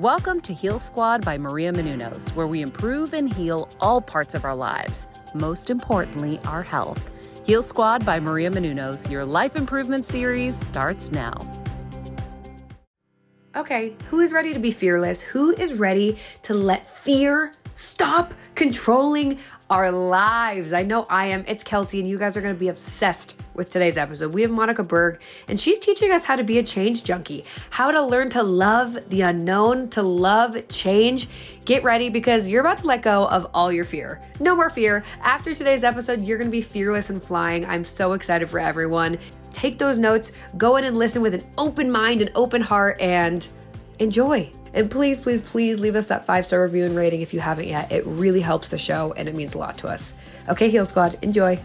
Welcome to Heal Squad by Maria Menounos, where we improve and heal all parts of our lives, most importantly, our health. Heal Squad by Maria Menounos, your life improvement series starts now. Okay, who is ready to be fearless? Who is ready to let fear stop controlling our lives? I know I am. It's Kelsey, and you guys are going to be obsessed with today's episode. We have Monica Berg, and she's teaching us how to be a change junkie, how to learn to love the unknown, to love change. Get ready because you're about to let go of all your fear. No more fear. After today's episode, you're going to be fearless and flying. I'm so excited for everyone. Take those notes, go in and listen with an open mind and open heart, and enjoy. And please, please, please leave us that five star review and rating if you haven't yet. It really helps the show and it means a lot to us. Okay, Heal Squad, enjoy.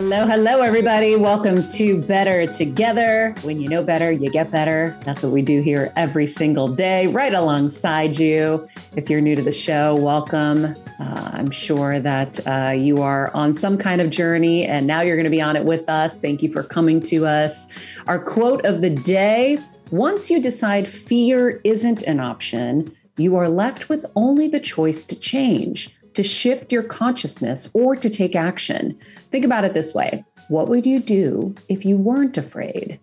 Hello, hello, everybody. Welcome to Better Together. When you know better, you get better. That's what we do here every single day, right alongside you. If you're new to the show, welcome. Uh, I'm sure that uh, you are on some kind of journey and now you're going to be on it with us. Thank you for coming to us. Our quote of the day once you decide fear isn't an option, you are left with only the choice to change to shift your consciousness or to take action. Think about it this way What would you do if you weren't afraid?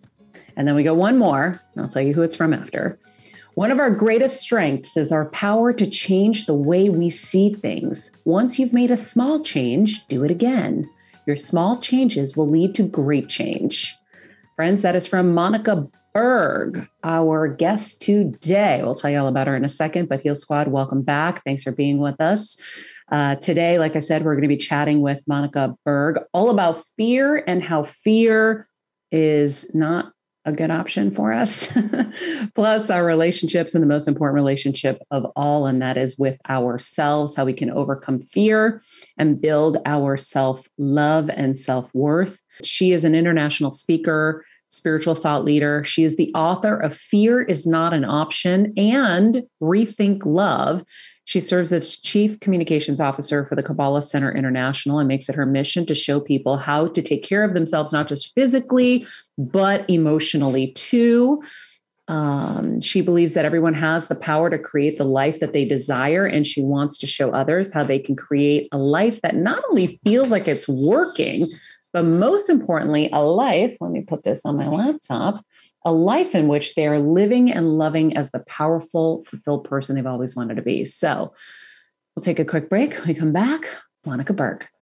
And then we go one more, I'll tell you who it's from after. One of our greatest strengths is our power to change the way we see things. Once you've made a small change, do it again. Your small changes will lead to great change. Friends, that is from Monica Berg, our guest today. We'll tell you all about her in a second, but Heal Squad, welcome back. Thanks for being with us. Uh, today, like I said, we're going to be chatting with Monica Berg all about fear and how fear is not a good option for us. Plus, our relationships and the most important relationship of all, and that is with ourselves, how we can overcome fear and build our self love and self worth. She is an international speaker, spiritual thought leader. She is the author of Fear is Not an Option and Rethink Love. She serves as Chief Communications Officer for the Kabbalah Center International and makes it her mission to show people how to take care of themselves, not just physically, but emotionally too. Um, she believes that everyone has the power to create the life that they desire, and she wants to show others how they can create a life that not only feels like it's working, but most importantly, a life. Let me put this on my laptop a life in which they are living and loving as the powerful, fulfilled person they've always wanted to be. So we'll take a quick break. When we come back, Monica Berg.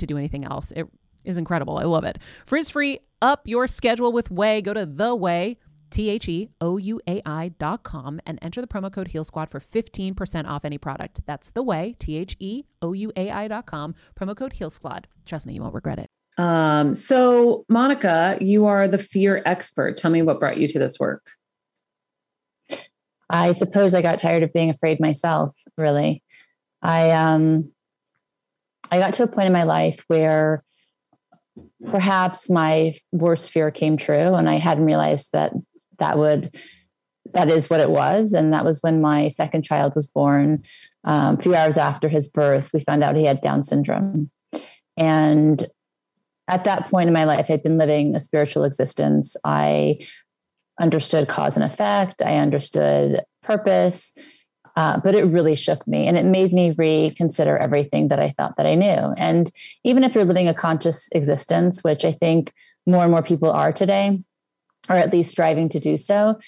to do anything else. It is incredible. I love it. Frizz free, up your schedule with Ouai. Go to the Ouai. T H E O U A I dot com and enter the promo code Heal Squad for 15% off any product. That's the Ouai, T H E O U A I dot com, promo code Heal Squad. Trust me, you won't regret it. Um, so, Monica, you are the fear expert. Tell me what brought you to this work. I suppose I got tired of being afraid myself, really. I um I got to a point in my life where perhaps my worst fear came true and I hadn't realized that that would that is what it was. And that was when my second child was born um, a few hours after his birth we found out he had down syndrome. And at that point in my life, I'd been living a spiritual existence. I understood cause and effect, I understood purpose, uh, but it really shook me and it made me reconsider everything that I thought that I knew. And even if you're living a conscious existence, which I think more and more people are today, or at least striving to do so,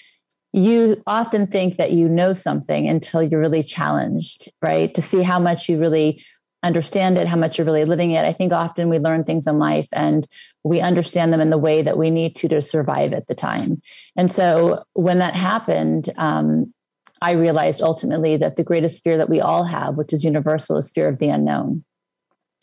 you often think that you know something until you're really challenged, right? To see how much you really understand it, how much you're really living it. I think often we learn things in life and we understand them in the way that we need to to survive at the time. And so when that happened, um, I realized ultimately that the greatest fear that we all have, which is universal, is fear of the unknown.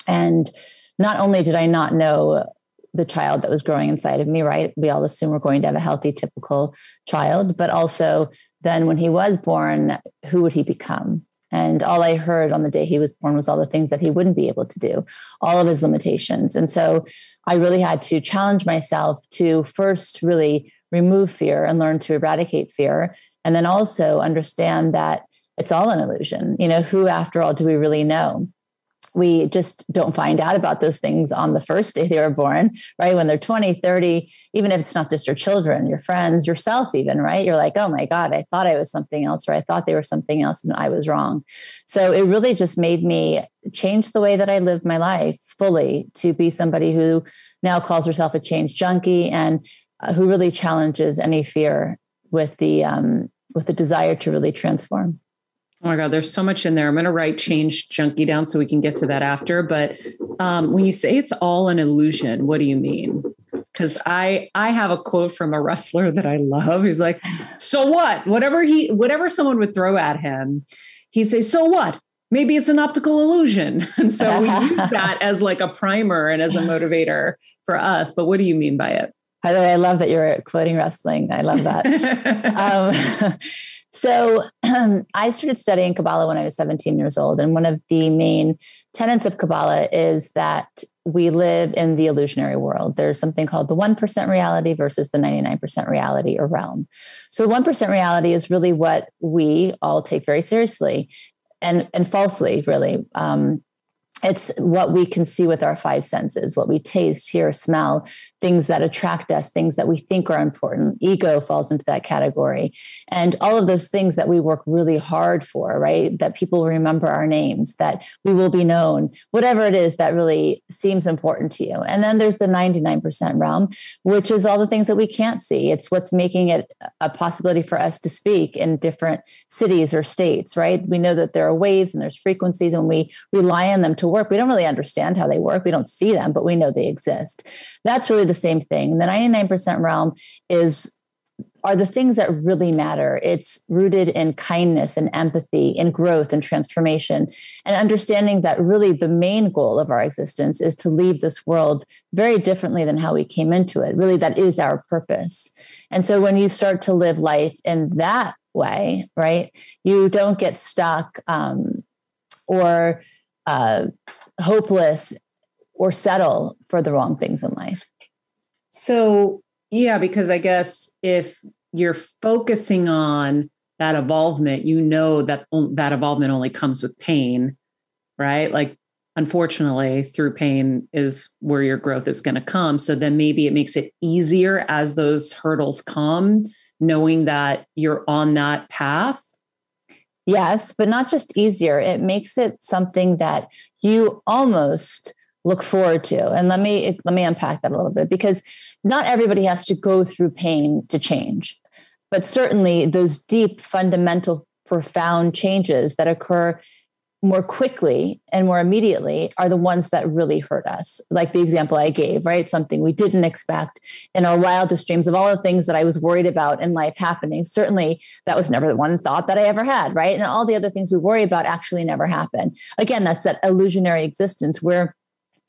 And not only did I not know the child that was growing inside of me, right? We all assume we're going to have a healthy, typical child, but also then when he was born, who would he become? And all I heard on the day he was born was all the things that he wouldn't be able to do, all of his limitations. And so I really had to challenge myself to first really remove fear and learn to eradicate fear. And then also understand that it's all an illusion. You know, who, after all, do we really know? we just don't find out about those things on the first day they were born, right? When they're 20, 30, even if it's not just your children, your friends, yourself, even, right? You're like, oh my God, I thought I was something else, or I thought they were something else and I was wrong. So it really just made me change the way that I lived my life fully to be somebody who now calls herself a change junkie and uh, who really challenges any fear with the um, with the desire to really transform. Oh my God, there's so much in there. I'm going to write change junkie down so we can get to that after. But um, when you say it's all an illusion, what do you mean? Because I I have a quote from a wrestler that I love. He's like, "So what? Whatever he whatever someone would throw at him, he'd say, "So what? Maybe it's an optical illusion." And so we use that as like a primer and as a motivator for us. But what do you mean by it? By the way, I love that you're quoting wrestling. I love that. um, So um, I started studying Kabbalah when I was 17 years old. And one of the main tenets of Kabbalah is that we live in the illusionary world. There's something called the 1% reality versus the 99% reality or realm. So 1% reality is really what we all take very seriously and, and falsely, really. Um, it's what we can see with our five senses what we taste hear smell things that attract us things that we think are important. Ego falls into that category. And all of those things that we work really hard for right? That people remember our names that we will be known whatever it is that really seems important to you. And then there's the 99% realm which is all the things that we can't see. It's what's making it a possibility for us to speak in different cities or states right? We know that there are waves and there's frequencies and we rely on them to work. We don't really understand how they work. We don't see them, but we know they exist. That's really the same thing. The 99% realm is are the things that really matter. It's rooted in kindness and empathy, in growth and transformation, and understanding that really the main goal of our existence is to leave this world very differently than how we came into it. Really, that is our purpose. And so when you start to live life in that way, right, you don't get stuck um, or uh, hopeless or settle for the wrong things in life. So, yeah, because I guess if you're focusing on that evolvement, you know that that evolvement only comes with pain, right? Like, unfortunately, through pain is where your growth is going to come. So then maybe it makes it easier as those hurdles come, knowing that you're on that path Yes, but not just easier. It makes it something that you almost look forward to. And let me let me unpack that a little bit because not everybody has to go through pain to change. But certainly those deep fundamental profound changes that occur more quickly and more immediately are the ones that really hurt us. Like the example I gave, right? Something we didn't expect in our wildest dreams of all the things that I was worried about in life happening. Certainly, that was never the one thought that I ever had, right? And all the other things we worry about actually never happen. Again, that's that illusionary existence where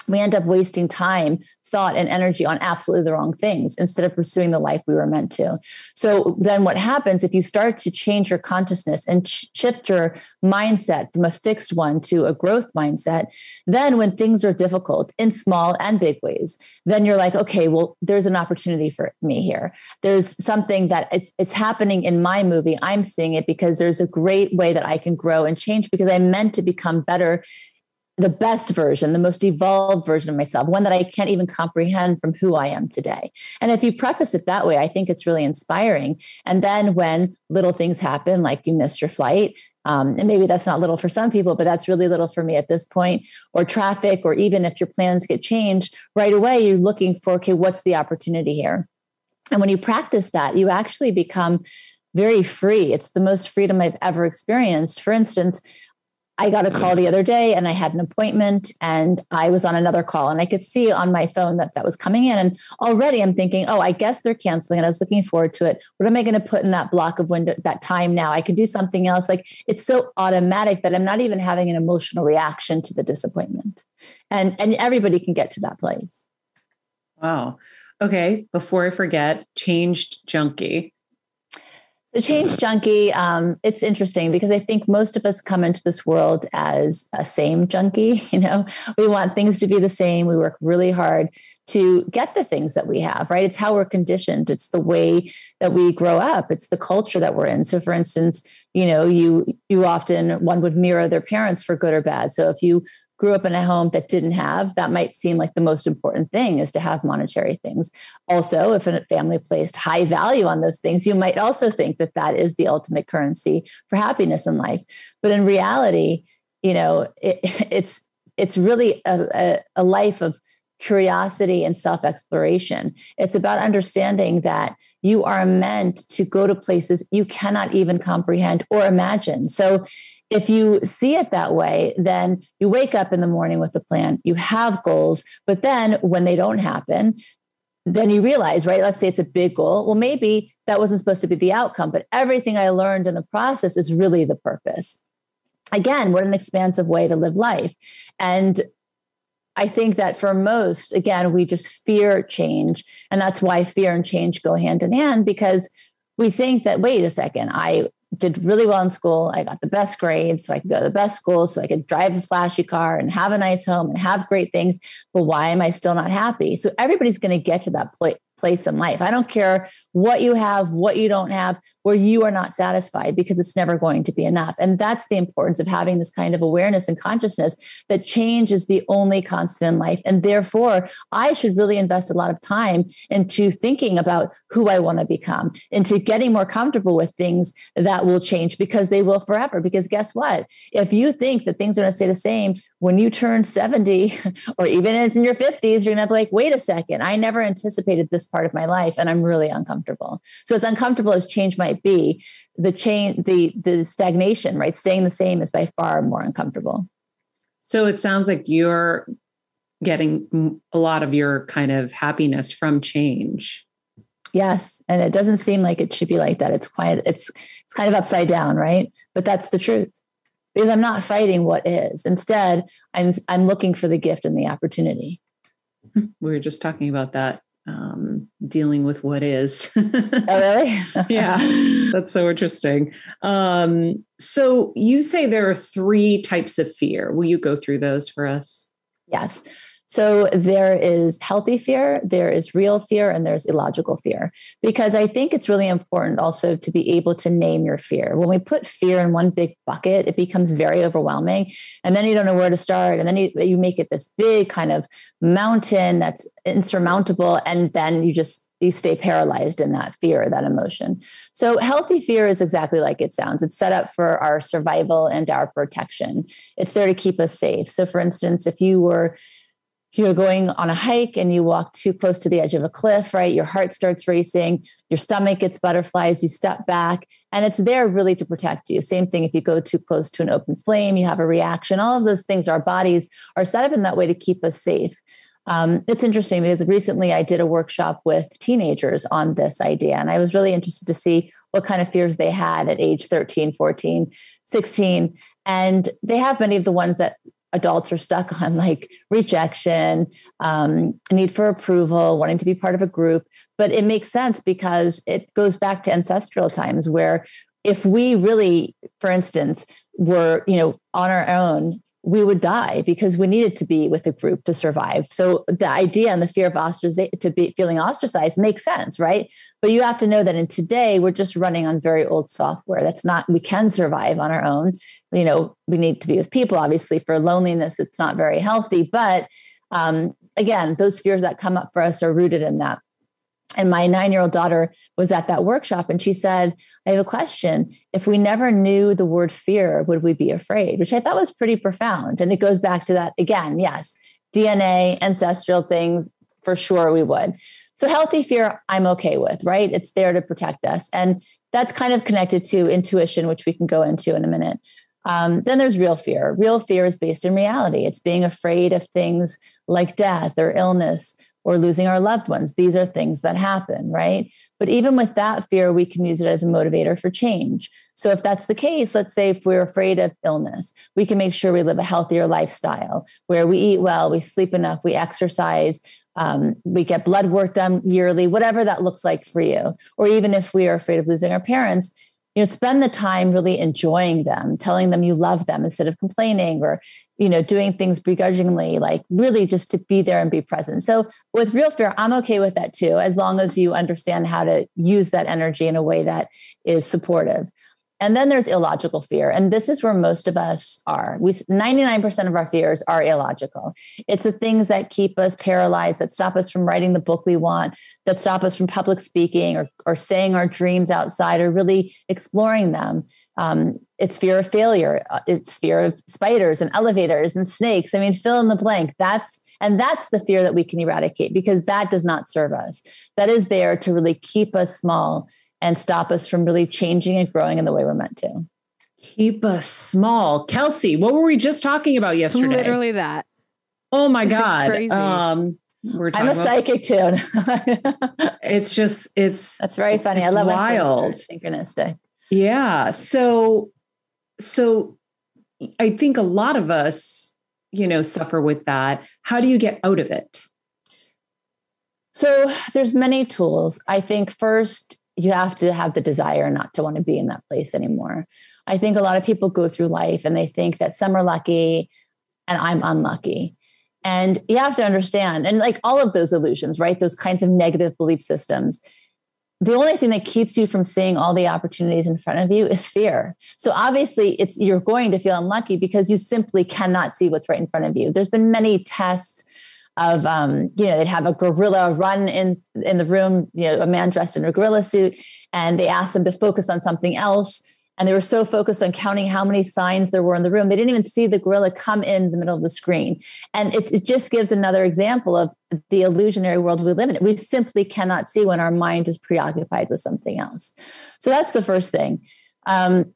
we end up wasting time thought and energy on absolutely the wrong things instead of pursuing the life we were meant to. So then what happens if you start to change your consciousness and shift your mindset from a fixed one to a growth mindset, then when things are difficult in small and big ways, then you're like, okay, well, there's an opportunity for me here. There's something that it's, it's happening in my movie. I'm seeing it because there's a great way that I can grow and change because I'm meant to become better the best version, the most evolved version of myself, one that I can't even comprehend from who I am today. And if you preface it that way, I think it's really inspiring. And then when little things happen, like you missed your flight, um, and maybe that's not little for some people, but that's really little for me at this point, or traffic, or even if your plans get changed, right away you're looking for, okay, what's the opportunity here? And when you practice that, you actually become very free. It's the most freedom I've ever experienced. For instance, I got a call the other day and I had an appointment and I was on another call and I could see on my phone that that was coming in. And already I'm thinking, oh, I guess they're canceling and I was looking forward to it. What am I going to put in that block of window, that time now? I could do something else. Like it's so automatic that I'm not even having an emotional reaction to the disappointment. And, and everybody can get to that place. Wow. Okay. Before I forget, changed junkie. The change junkie, um, it's interesting because I think most of us come into this world as a same junkie. You know, we want things to be the same. We work really hard to get the things that we have, right? It's how we're conditioned. It's the way that we grow up. It's the culture that we're in. So, for instance, you know, you you often one would mirror their parents for good or bad. So, if you grew up in a home that didn't have, that might seem like the most important thing is to have monetary things. Also, if a family placed high value on those things, you might also think that that is the ultimate currency for happiness in life. But in reality, you know, it, it's it's really a, a, a life of curiosity and self exploration. It's about understanding that you are meant to go to places you cannot even comprehend or imagine. So if you see it that way, then you wake up in the morning with a plan, you have goals, but then when they don't happen, then you realize, right? Let's say it's a big goal. Well, maybe that wasn't supposed to be the outcome, but everything I learned in the process is really the purpose. Again, what an expansive way to live life. And I think that for most, again, we just fear change. And that's why fear and change go hand in hand because we think that, wait a second, I did really well in school. I got the best grades, so I could go to the best school, so I could drive a flashy car and have a nice home and have great things. But why am I still not happy? So everybody's going to get to that point place in life. I don't care what you have, what you don't have, where you are not satisfied because it's never going to be enough. And that's the importance of having this kind of awareness and consciousness that change is the only constant in life. And therefore, I should really invest a lot of time into thinking about who I want to become, into getting more comfortable with things that will change because they will forever. Because guess what? If you think that things are going to stay the same, when you turn 70 or even in your 50s, you're going to be like, wait a second, I never anticipated this part of my life and I'm really uncomfortable. So as uncomfortable as change might be, the change, the the stagnation, right? Staying the same is by far more uncomfortable. So it sounds like you're getting a lot of your kind of happiness from change. Yes, and it doesn't seem like it should be like that. It's quite it's it's kind of upside down, right? But that's the truth because I'm not fighting what is. Instead, I'm I'm looking for the gift and the opportunity. Hmm, we were just talking about that, um, dealing with what is. oh, really? yeah, that's so interesting. Um, so you say there are three types of fear. Will you go through those for us? Yes. So there is healthy fear, there is real fear, and there's illogical fear. Because I think it's really important also to be able to name your fear. When we put fear in one big bucket, it becomes very overwhelming. And then you don't know where to start. And then you, you make it this big kind of mountain that's insurmountable. And then you just you stay paralyzed in that fear, that emotion. So, healthy fear is exactly like it sounds. It's set up for our survival and our protection. It's there to keep us safe. So, for instance, if you were you're going on a hike and you walk too close to the edge of a cliff, right? Your heart starts racing, your stomach gets butterflies, you step back, and it's there really to protect you. Same thing if you go too close to an open flame, you have a reaction. All of those things, our bodies are set up in that way to keep us safe. Um, it's interesting because recently I did a workshop with teenagers on this idea, and I was really interested to see what kind of fears they had at age 13, 14, 16. And they have many of the ones that adults are stuck on like rejection, um, need for approval, wanting to be part of a group. But it makes sense because it goes back to ancestral times where if we really, for instance, were, you know, on our own we would die because we needed to be with a group to survive. So the idea and the fear of ostracization to be feeling ostracized makes sense, right? But you have to know that in today we're just running on very old software. That's not we can survive on our own. You know, we need to be with people. Obviously, for loneliness, it's not very healthy. But um, again, those fears that come up for us are rooted in that and my nine year old daughter was at that workshop and she said, I have a question. If we never knew the word fear, would we be afraid? Which I thought was pretty profound. And it goes back to that again. Yes, DNA, ancestral things, for sure we would. So, healthy fear, I'm okay with, right? It's there to protect us. And that's kind of connected to intuition, which we can go into in a minute. Um, then there's real fear. Real fear is based in reality. It's being afraid of things like death or illness or losing our loved ones. These are things that happen, right? But even with that fear, we can use it as a motivator for change. So if that's the case, let's say if we're afraid of illness, we can make sure we live a healthier lifestyle where we eat well, we sleep enough, we exercise, um, we get blood work done yearly, whatever that looks like for you. Or even if we are afraid of losing our parents, you know spend the time really enjoying them telling them you love them instead of complaining or you know doing things begrudgingly like really just to be there and be present. So with real fear i'm okay with that too as long as you understand how to use that energy in a way that is supportive and then there's illogical fear. And this is where most of us are. We 99% of our fears are illogical. It's the things that keep us paralyzed, that stop us from writing the book we want, that stop us from public speaking or, or saying our dreams outside or really exploring them. Um, it's fear of failure. Uh, it's fear of spiders and elevators and snakes. I mean, fill in the blank. That's and that's the fear that we can eradicate because that does not serve us. That is there to really keep us small and stop us from really changing and growing in the way we're meant to. Keep us small. Kelsey, what were we just talking about yesterday? Literally that. Oh my God. um, we're I'm a about, psychic too. it's just, it's that's very funny. I love wild. Synchronistic. Yeah. So, so I think a lot of us, you know, suffer with that. How do you get out of it? So there's many tools. I think first you have to have the desire not to want to be in that place anymore. I think a lot of people go through life and they think that some are lucky and I'm unlucky. And you have to understand, and like all of those illusions, right? Those kinds of negative belief systems. The only thing that keeps you from seeing all the opportunities in front of you is fear. So obviously, it's you're going to feel unlucky because you simply cannot see what's right in front of you. There's been many tests of um, you know they'd have a gorilla run in in the room, you know, a man dressed in a gorilla suit, and they asked them to focus on something else and they were so focused on counting how many signs there were in the room they didn't even see the gorilla come in the middle of the screen. And it, it, just gives another example of the illusionary world we live in. We simply cannot see when our mind is preoccupied with something else. So that's the first thing. Um,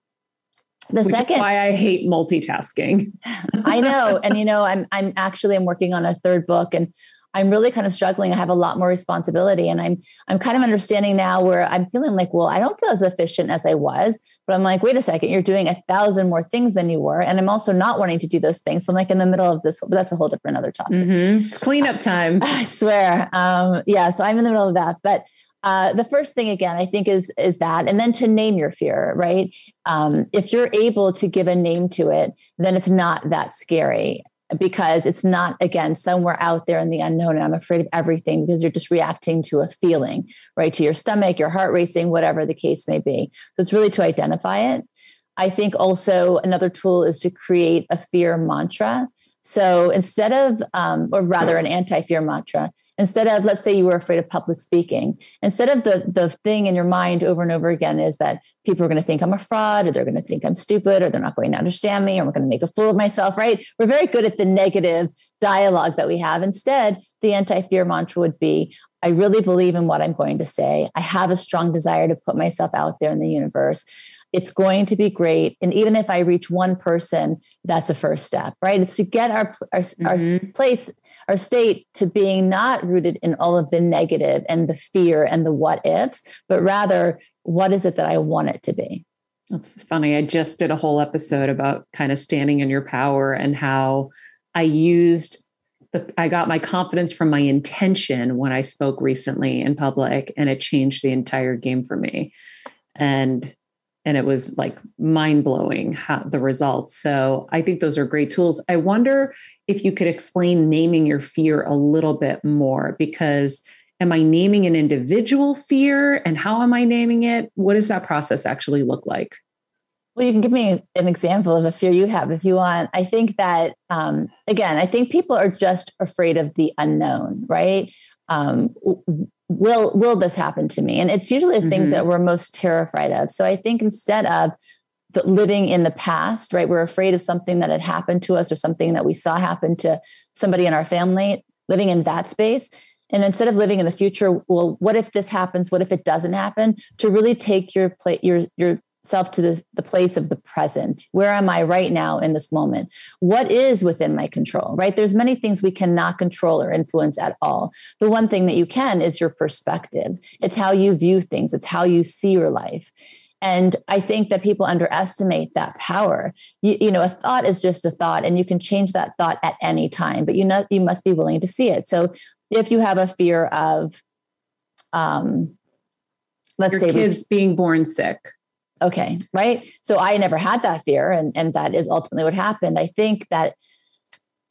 the Which second why i hate multitasking i know and you know i'm i'm actually i'm working on a third book and I'm really kind of struggling. I have a lot more responsibility and I'm I'm kind of understanding now where I'm feeling like, well, I don't feel as efficient as I was, but I'm like, wait a second, you're doing a thousand more things than you were. And I'm also not wanting to do those things. So I'm like in the middle of this, but that's a whole different other topic. Mm-hmm. It's cleanup time. I swear. Um, yeah. So I'm in the middle of that. But uh, the first thing again, I think is is that, and then to name your fear, right? Um, if you're able to give a name to it, then it's not that scary because it's not again somewhere out there in the unknown and i'm afraid of everything because you're just reacting to a feeling right? To your stomach your heart racing whatever the case may be. So it's really to identify it. I think also another tool is to create a fear mantra. So instead of um, or rather an anti-fear mantra instead of let's say you were afraid of public speaking instead of the the thing in your mind over and over again is that people are going to think i'm a fraud or they're going to think i'm stupid or they're not going to understand me or i'm going to make a fool of myself right? We're very good at the negative dialogue that we have. Instead the anti-fear mantra would be i really believe in what i'm going to say. I have a strong desire to put myself out there in the universe. It's going to be great. And even if i reach one person that's a first step right? It's to get our our, mm-hmm. our place our state to being not rooted in all of the negative and the fear and the what ifs but rather what is it that i want it to be that's funny i just did a whole episode about kind of standing in your power and how i used the, I got my confidence from my intention when I spoke recently in public, and it changed the entire game for me. And and it was like mind blowing how the results. So I think those are great tools. I wonder if you could explain naming your fear a little bit more because am I naming an individual fear and how am I naming it? What does that process actually look like? Well, you can give me an example of a fear you have if you want. I think that, um, again, I think people are just afraid of the unknown, right? Um, will will this happen to me? And it's usually the mm-hmm. things that we're most terrified of. So i think instead of living in the past right we're afraid of something that had happened to us or something that we saw happen to somebody in our family living in that space. And instead of living in the future well what if this happens? What if it doesn't happen? To really take your play your your self to the, the place of the present. Where am i right now in this moment? What is within my control right? There's many things we cannot control or influence at all. The one thing that you can is your perspective. It's how you view things. It's how you see your life. And i think that people underestimate that power. You, you know a thought is just a thought and you can change that thought at any time but you know you must be willing to see it. So if you have a fear of um let's Your say kids being born sick okay right? So i never had that fear and and that is ultimately what happened. I think that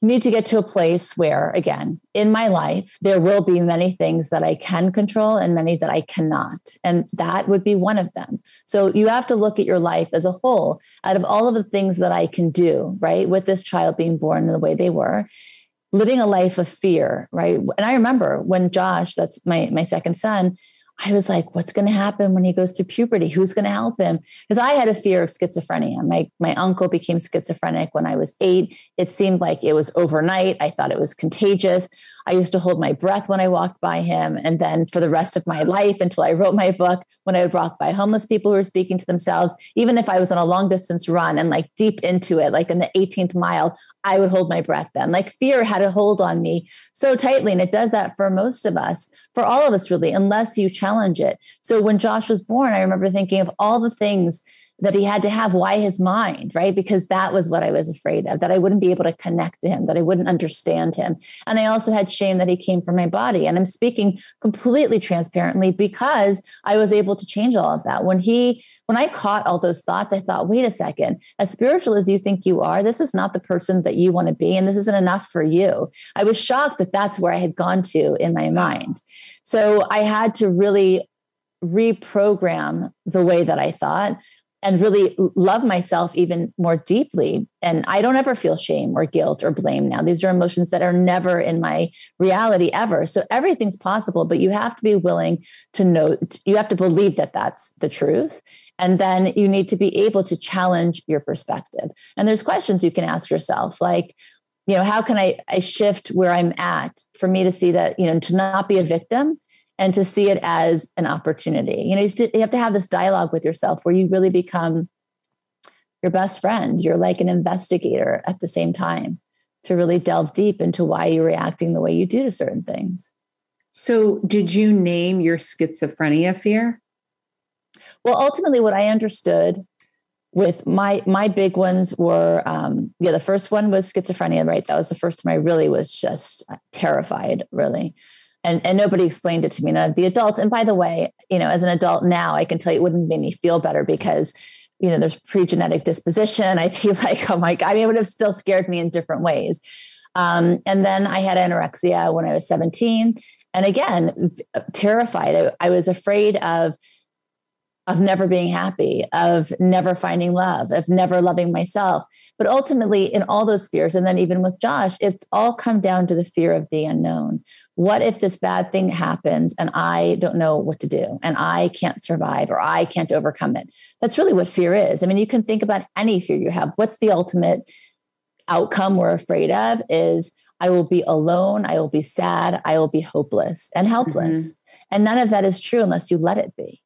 you need to get to a place where again in my life there will be many things that i can control and many that i cannot and that would be one of them. So you have to look at your life as a whole out of all of the things that i can do right with this child being born the way they were living a life of fear right? And i remember when josh that's my my second son I was like, what's going to happen when he goes through puberty? Who's going to help him? Because I had a fear of schizophrenia. My my uncle became schizophrenic when I was eight. It seemed like it was overnight. I thought it was contagious. I used to hold my breath when I walked by him. And then for the rest of my life, until I wrote my book, when I would walk by homeless people who were speaking to themselves, even if I was on a long distance run and like deep into it, like in the 18th mile, I would hold my breath then. Like fear had a hold on me so tightly. And it does that for most of us, for all of us, really, unless you challenge it. So when Josh was born, I remember thinking of all the things that he had to have why his mind right? Because that was what i was afraid of that i wouldn't be able to connect to him that i wouldn't understand him. And i also had shame that he came from my body. And i'm speaking completely transparently because i was able to change all of that. When he when i caught all those thoughts i thought wait a second. As spiritual as you think you are this is not the person that you want to be and this isn't enough for you. I was shocked that that's where i had gone to in my mind. So i had to really reprogram the way that I thought and really love myself even more deeply. And I don't ever feel shame or guilt or blame now. These are emotions that are never in my reality ever. So everything's possible, but you have to be willing to know, you have to believe that that's the truth. And then you need to be able to challenge your perspective. And there's questions you can ask yourself like, you know, how can I, I shift where I'm at for me to see that, you know, to not be a victim and to see it as an opportunity. You know, you have to have this dialogue with yourself where you really become your best friend. You're like an investigator at the same time to really delve deep into why you're reacting the way you do to certain things. So, did you name your schizophrenia fear? Well, ultimately, what I understood with my my big ones were um yeah the first one was schizophrenia right that was the first time i really was just terrified really and and nobody explained it to me. None of the adults and by the way you know as an adult now i can tell you it wouldn't make me feel better because you know there's pre-genetic disposition. I feel like oh my god i mean it would have still scared me in different ways. Um, and then i had anorexia when i was 17 and again terrified. I, I was afraid of of never being happy, of never finding love, of never loving myself. But ultimately, in all those fears, and then even with Josh, it's all come down to the fear of the unknown. What if this bad thing happens and I don't know what to do and I can't survive or I can't overcome it? That's really what fear is. I mean, you can think about any fear you have. What's the ultimate outcome we're afraid of? Is I will be alone, I will be sad, I will be hopeless and helpless. Mm-hmm. And none of that is true unless you let it be.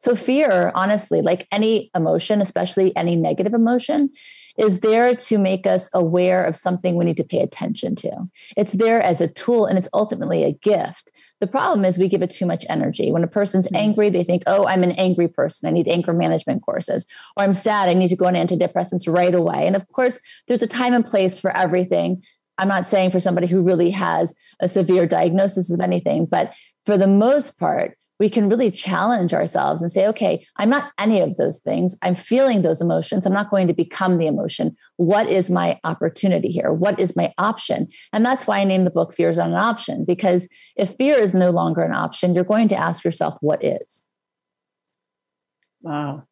So, fear, honestly, like any emotion, especially any negative emotion, is there to make us aware of something we need to pay attention to. It's there as a tool and it's ultimately a gift. The problem is we give it too much energy. When a person's mm-hmm. angry, they think, oh, I'm an angry person. I need anger management courses. Or I'm sad. I need to go on antidepressants right away. And of course, there's a time and place for everything. I'm not saying for somebody who really has a severe diagnosis of anything, but for the most part, we can really challenge ourselves and say, okay, I'm not any of those things. I'm feeling those emotions. I'm not going to become the emotion. What is my opportunity here? What is my option? And that's why I named the book Fear is Not an Option, because if fear is no longer an option, you're going to ask yourself, what is? Wow.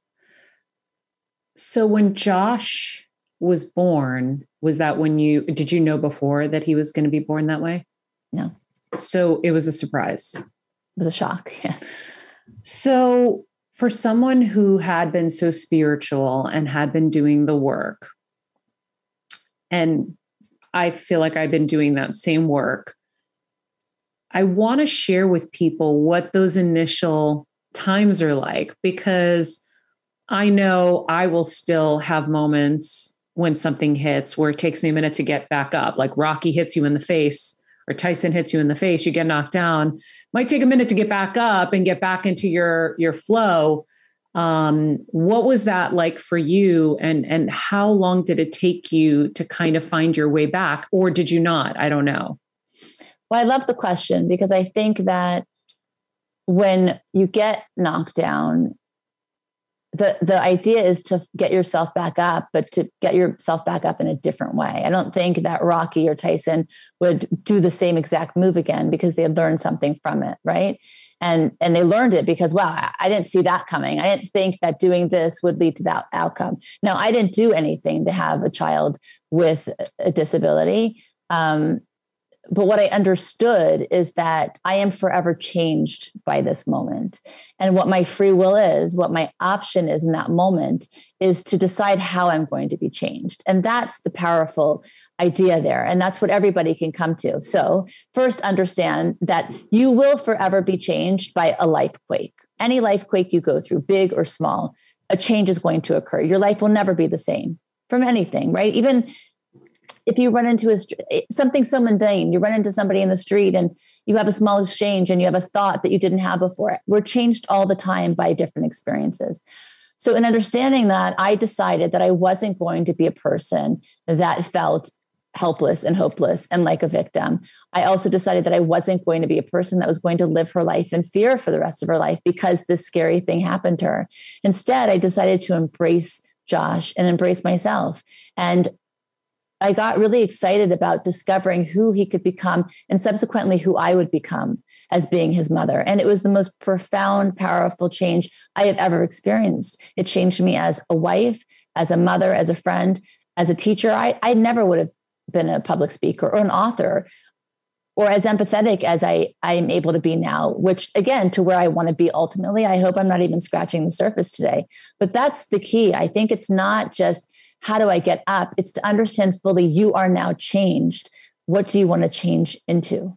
So when Josh was born, was that when you did you know before that he was going to be born that way? No. So it was a surprise was a shock. Yes. So, for someone who had been so spiritual and had been doing the work, and I feel like I've been doing that same work, I want to share with people what those initial times are like because I know I will still have moments when something hits where it takes me a minute to get back up. Like Rocky hits you in the face or Tyson hits you in the face, you get knocked down. Might take a minute to get back up and get back into your your flow. Um, what was that like for you, and and how long did it take you to kind of find your way back, or did you not? I don't know. Well, I love the question because I think that when you get knocked down, the the idea is to get yourself back up but to get yourself back up in a different way. I don't think that rocky or tyson would do the same exact move again because they had learned something from it right? And and they learned it because wow i didn't see that coming. I didn't think that doing this would lead to that outcome. Now i didn't do anything to have a child with a disability. Um, but what I understood is that I am forever changed by this moment. And what my free will is, what my option is in that moment, is to decide how I'm going to be changed. And that's the powerful idea there. And that's what everybody can come to. So, first, understand that you will forever be changed by a life quake. Any life quake you go through, big or small, a change is going to occur. Your life will never be the same from anything, right? Even if you run into a something so mundane, you run into somebody in the street and you have a small exchange and you have a thought that you didn't have before. We're changed all the time by different experiences. So, in understanding that, I decided that I wasn't going to be a person that felt helpless and hopeless and like a victim. I also decided that I wasn't going to be a person that was going to live her life in fear for the rest of her life because this scary thing happened to her. Instead, I decided to embrace Josh and embrace myself. And I got really excited about discovering who he could become and subsequently who I would become as being his mother. And it was the most profound, powerful change I have ever experienced. It changed me as a wife, as a mother, as a friend, as a teacher. I, I never would have been a public speaker or an author or as empathetic as I I'm able to be now, which again to where I want to be ultimately. I hope I'm not even scratching the surface today. But that's the key. I think it's not just how do I get up? It's to understand fully you are now changed. What do you want to change into?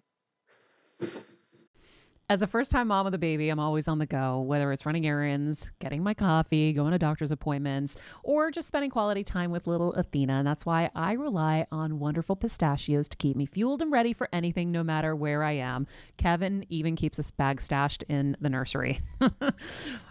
As a first time mom of a baby, I'm always on the go, whether it's running errands, getting my coffee, going to doctor's appointments, or just spending quality time with little Athena. And that's why I rely on wonderful pistachios to keep me fueled and ready for anything, no matter where I am. Kevin even keeps a bag stashed in the nursery.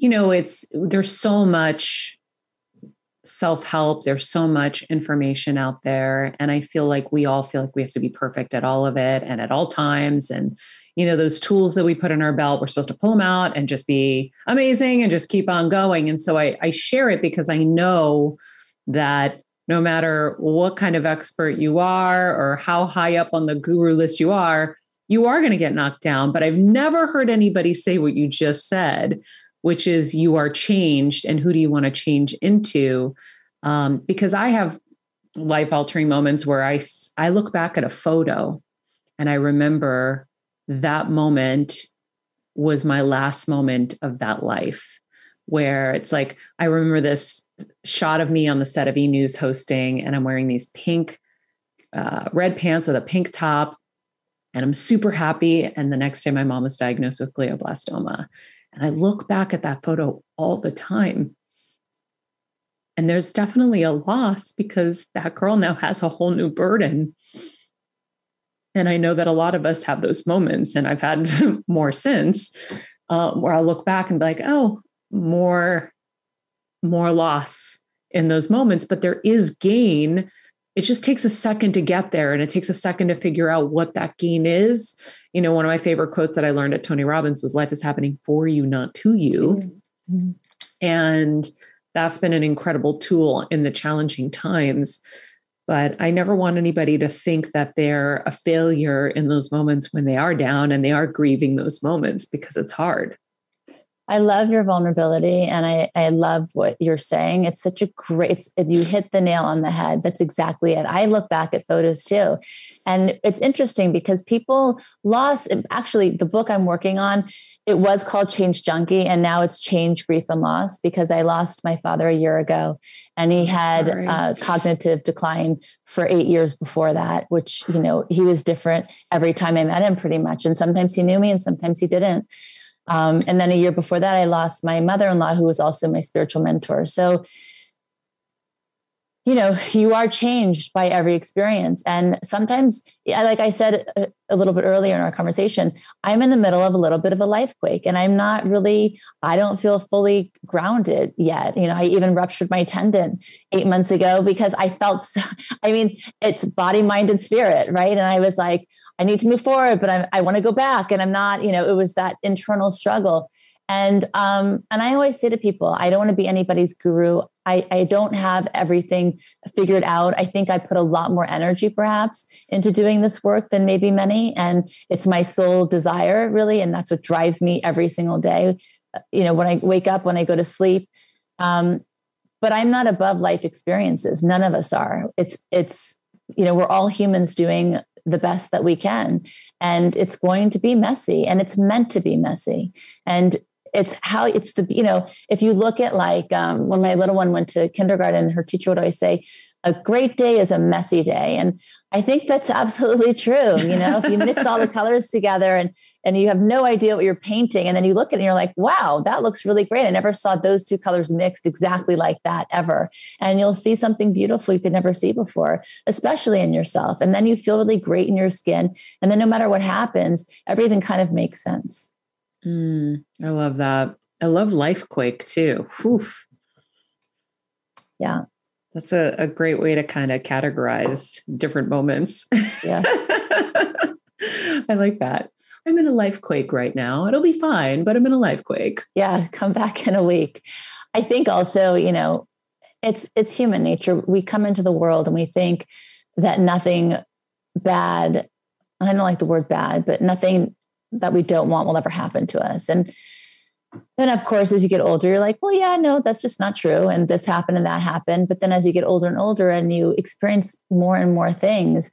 you know it's there's so much self-help there's so much information out there and i feel like we all feel like we have to be perfect at all of it and at all times and you know those tools that we put in our belt we're supposed to pull them out and just be amazing and just keep on going and so i, I share it because i know that no matter what kind of expert you are or how high up on the guru list you are you are going to get knocked down but i've never heard anybody say what you just said which is you are changed and who do you want to change into? Um, because i have life altering moments where i i look back at a photo and i remember that moment was my last moment of that life where it's like i remember this shot of me on the set of e news hosting and i'm wearing these pink uh, red pants with a pink top and i'm super happy and the next day my mom was diagnosed with glioblastoma and I look back at that photo all the time. And there's definitely a loss because that girl now has a whole new burden. And I know that a lot of us have those moments, and I've had more since, uh, where I'll look back and be like, oh, more, more loss in those moments. But there is gain it just takes a second to get there and it takes a second to figure out what that gain is. You know one of my favorite quotes that i learned at tony robbins was life is happening for you not to you. Mm-hmm. and that's been an incredible tool in the challenging times. But i never want anybody to think that they're a failure in those moments when they are down and they are grieving those moments because it's hard I love your vulnerability and I, I love what you're saying. It's such a great, it's, you hit the nail on the head. That's exactly it. I look back at photos too. And it's interesting because people lost, actually, the book I'm working on, it was called Change Junkie and now it's Change Grief and Loss because I lost my father a year ago and he had uh, cognitive decline for eight years before that, which, you know, he was different every time I met him pretty much. And sometimes he knew me and sometimes he didn't. Um, and then a year before that, I lost my mother in law, who was also my spiritual mentor. So, you know, you are changed by every experience. And sometimes, like I said a, a little bit earlier in our conversation, I'm in the middle of a little bit of a life quake and I'm not really, I don't feel fully grounded yet. You know, I even ruptured my tendon eight months ago because I felt so, I mean, it's body, mind, and spirit, right? And I was like, I need to move forward, but I'm, I want to go back. And I'm not, you know, it was that internal struggle. And um, and I always say to people, I don't want to be anybody's guru. I, I don't have everything figured out. I think I put a lot more energy perhaps into doing this work than maybe many. And it's my sole desire, really. And that's what drives me every single day. You know, when I wake up, when I go to sleep. Um, but I'm not above life experiences. None of us are. It's, it's, you know, we're all humans doing the best that we can. And it's going to be messy and it's meant to be messy. And it's how it's the you know if you look at like um, when my little one went to kindergarten her teacher would always say a great day is a messy day. And i think that's absolutely true you know? If you mix all the colors together and and you have no idea what you're painting and then you look at it and you're like wow that looks really great. I never saw those two colors mixed exactly like that ever. And you'll see something beautiful you could never see before especially in yourself. And then you feel really great in your skin. And then no matter what happens everything kind of makes sense Mm, I love that. I love Lifequake too. Whew. Yeah. That's a, a great way to kind of categorize different moments. Yes. I like that. I'm in a lifequake right now. It'll be fine, but I'm in a lifequake. Yeah, come back in a week. I think also, you know, it's it's human nature. We come into the world and we think that nothing bad, I don't like the word bad, but nothing that we don't want will ever happen to us. And then, of course, as you get older, you're like, well, yeah, no, that's just not true. And this happened and that happened. But then as you get older and older and you experience more and more things,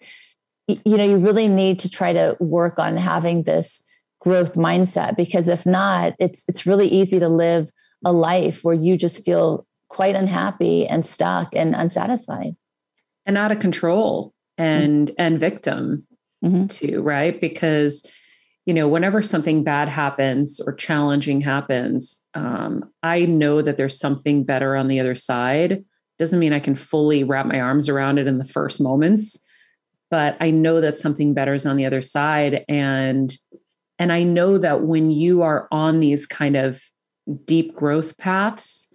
you, know, you really need to try to work on having this growth mindset because if not, it's it's really easy to live a life where you just feel quite unhappy and stuck and unsatisfied and out of control and mm-hmm. and victim mm-hmm. too, right? Because you know, whenever something bad happens or challenging happens, um, I know that there's something better on the other side. Doesn't mean I can fully wrap my arms around it in the first moments, but I know that something better is on the other side. And and I know that when you are on these kind of deep growth paths,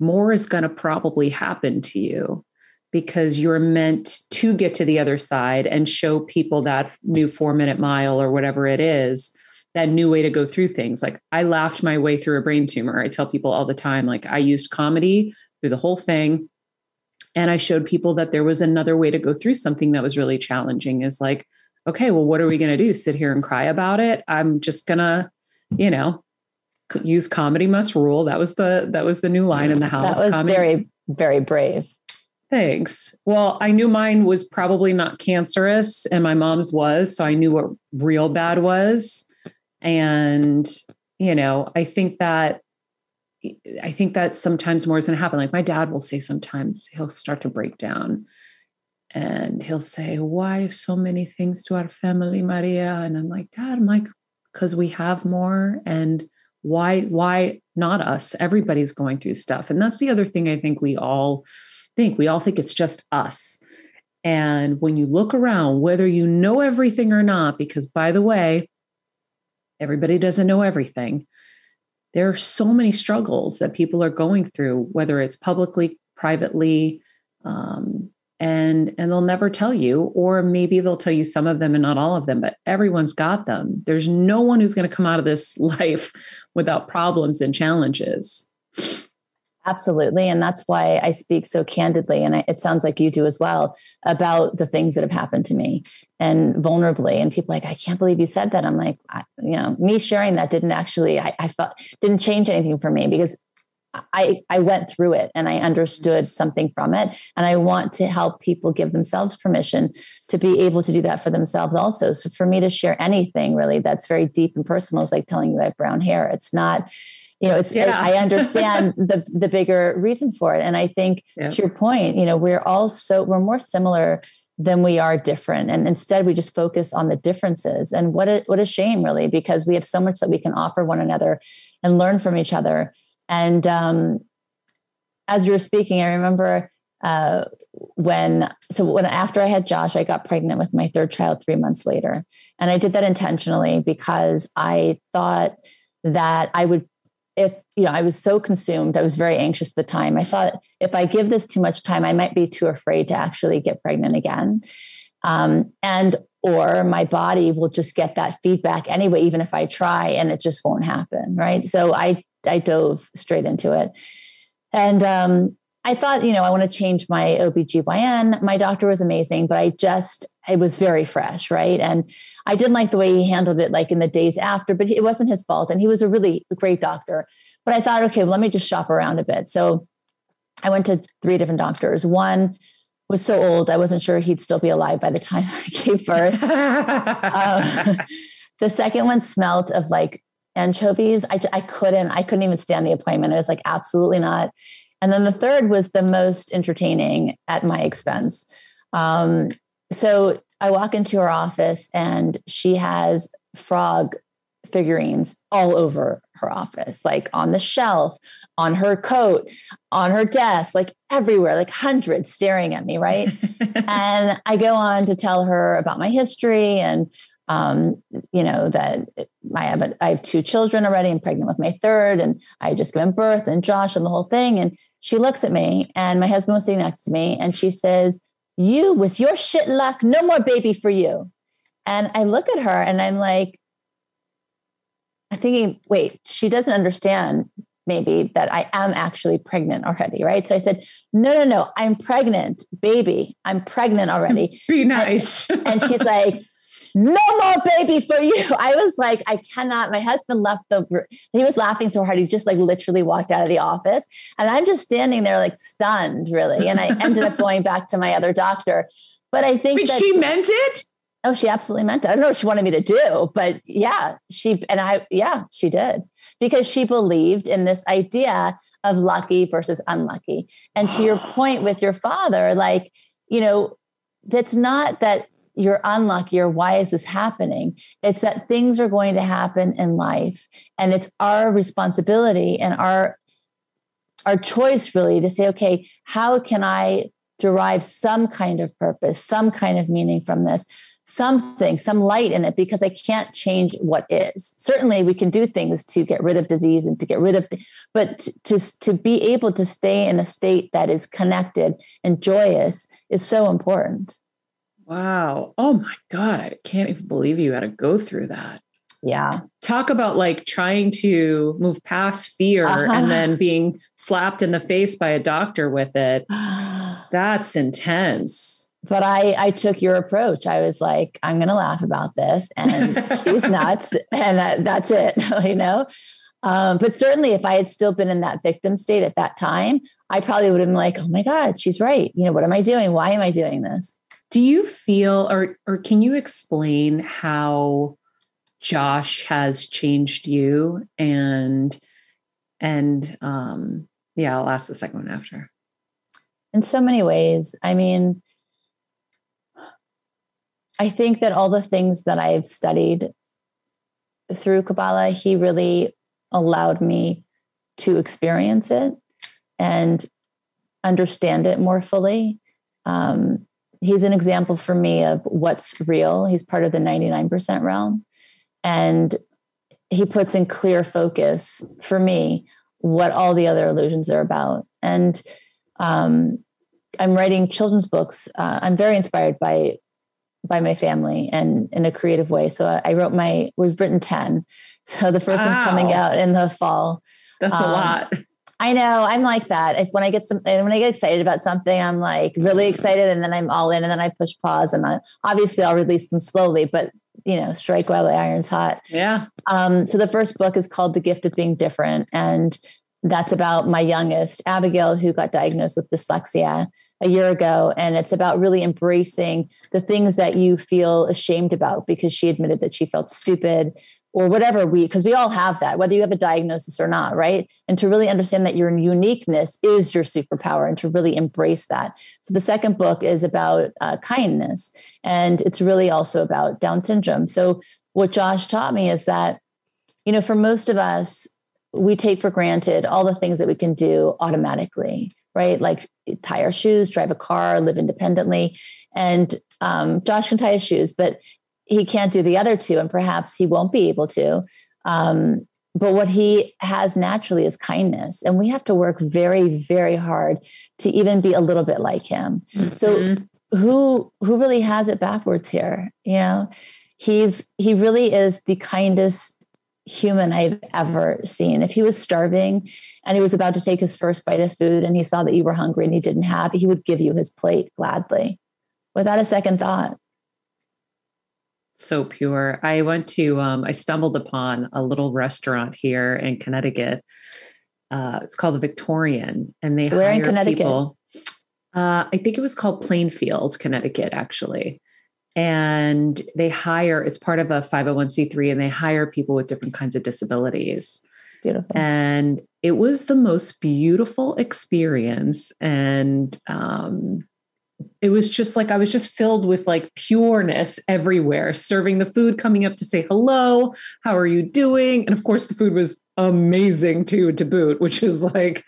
more is going to probably happen to you because you're meant to get to the other side and show people that new four minute mile or whatever it is that new way to go through things. Like i laughed my way through a brain tumor. I tell people all the time like i used comedy through the whole thing and i showed people that there was another way to go through something that was really challenging is like okay well what are we going to do? Sit here and cry about it? I'm just going to you know use comedy must rule. That was the that was the new line in the house that was comedy. very very brave Thanks. Well, I knew mine was probably not cancerous and my mom's was. So I knew what real bad was. And, you know, I think that. I think that sometimes more is going to happen. Like my dad will say sometimes he'll start to break down and he'll say, Why so many things to our family, Maria? And I'm like, Dad, I'm like, because we have more. And why, why not us? Everybody's going through stuff. And that's the other thing I think we all think. We all think it's just us. And when you look around, whether you know everything or not, because by the way, everybody doesn't know everything, there are so many struggles that people are going through, whether it's publicly, privately, um, and and they'll never tell you, or maybe they'll tell you some of them and not all of them, but everyone's got them. There's no one who's going to come out of this life without problems and challenges. Absolutely. And that's why I speak so candidly, and it sounds like you do as well, about the things that have happened to me and vulnerably. And people like, I can't believe you said that. I'm like, I, you know, me sharing that didn't actually, I, I felt, didn't change anything for me because I, I went through it and I understood something from it. And I want to help people give themselves permission to be able to do that for themselves also. So for me to share anything really that's very deep and personal is like telling you I have brown hair. It's not, you know it's yeah. I, I, understand the the bigger reason for it. And i think yeah. to your point you know we're all so we're more similar than we are different. And instead we just focus on the differences. And what a what a shame really because we have so much that we can offer one another and learn from each other. And um, as you were speaking i remember uh, when so when after i had josh i got pregnant with my third child three months later. And i did that intentionally because i thought that i would if you know i was so consumed i was very anxious at the time i thought if i give this too much time i might be too afraid to actually get pregnant again. Um, and or my body will just get that feedback anyway even if i try and it just won't happen right? So i i dove straight into it. And um, I thought, you know, I want to change my OBGYN. My doctor was amazing, but I just, it was very fresh, right? And I didn't like the way he handled it, like in the days after, but it wasn't his fault. And he was a really great doctor. But I thought, okay, well, let me just shop around a bit. So I went to three different doctors. One was so old, I wasn't sure he'd still be alive by the time I gave birth. um, the second one smelt of like anchovies. I, I couldn't, I couldn't even stand the appointment. I was like, absolutely not. And then the third was the most entertaining at my expense. Um, so I walk into her office and she has frog figurines all over her office, like on the shelf, on her coat, on her desk, like everywhere, like hundreds staring at me, right? and I go on to tell her about my history and um, you know that I have a, I have two children already. I'm pregnant with my third, and I just given birth, and Josh, and the whole thing. And she looks at me, and my husband was sitting next to me, and she says, "You with your shit luck, no more baby for you." And I look at her, and I'm like, I'm thinking, wait, she doesn't understand maybe that I am actually pregnant already, right? So I said, no, no, no, I'm pregnant, baby. I'm pregnant already. Be nice. and, and she's like, no more baby for you. I was like, I cannot. My husband left the, he was laughing so hard. He just like literally walked out of the office. And I'm just standing there like stunned, really. And I ended up going back to my other doctor. But I think but that she meant it. Oh, she absolutely meant it. I don't know what she wanted me to do, but yeah, she, and I, yeah, she did because she believed in this idea of lucky versus unlucky. And to your point with your father, like, you know, that's not that you're unlucky or why is this happening? It's that things are going to happen in life and it's our responsibility and our our choice really to say okay how can i derive some kind of purpose some kind of meaning from this? Something some light in it because i can't change what is. Certainly we can do things to get rid of disease and to get rid of th- but to to be able to stay in a state that is connected and joyous is so important Wow. Oh my God. I can't even believe you had to go through that. Yeah. Talk about like trying to move past fear uh-huh. and then being slapped in the face by a doctor with it. That's intense. But I, I took your approach. I was like, I'm going to laugh about this, and she's nuts, and that, that's it. you know. Um, but certainly, if I had still been in that victim state at that time, I probably would have been like, "Oh my God, she's right. You know, what am I doing? Why am I doing this?" Do you feel, or or can you explain how Josh has changed you? And and um, yeah, I'll ask the second one after. In so many ways, I mean, I think that all the things that I've studied through Kabbalah, he really allowed me to experience it and understand it more fully. Um, he's an example for me of what's real. He's part of the 99% realm. And he puts in clear focus for me what all the other illusions are about. And um, I'm writing children's books. Uh, I'm very inspired by by my family and in a creative way. So I, I wrote my. We've written ten. So the first wow. one's coming out in the fall. That's um, a lot. I know I'm like that. If when I get some, when I get excited about something, I'm like really excited, and then I'm all in, and then I push pause, and I, obviously I'll release them slowly, but you know, strike while the iron's hot. Yeah. Um, so the first book is called The Gift of Being Different, and that's about my youngest, Abigail, who got diagnosed with dyslexia a year ago, and it's about really embracing the things that you feel ashamed about because she admitted that she felt stupid or whatever we because we all have that whether you have a diagnosis or not right? And to really understand that your uniqueness is your superpower and to really embrace that. So the second book is about uh, kindness and it's really also about down syndrome. So what josh taught me is that you know for most of us we take for granted all the things that we can do automatically right? Like tie our shoes drive a car live independently. And um, josh can tie his shoes but he can't do the other two, and perhaps he won't be able to. Um, but what he has naturally is kindness, and we have to work very, very hard to even be a little bit like him. Mm-hmm. So, who who really has it backwards here? You know, he's he really is the kindest human I've ever seen. If he was starving and he was about to take his first bite of food and he saw that you were hungry and he didn't have, he would give you his plate gladly without a second thought. So pure. I went to, um, I stumbled upon a little restaurant here in Connecticut. Uh, it's called the Victorian, and they Where in Connecticut? people. Uh, I think it was called Plainfield, Connecticut, actually and they hire it's part of a 501c3 and they hire people with different kinds of disabilities beautiful and it was the most beautiful experience and um, it was just like i was just filled with like pureness everywhere serving the food coming up to say hello how are you doing and of course the food was amazing too to boot which is like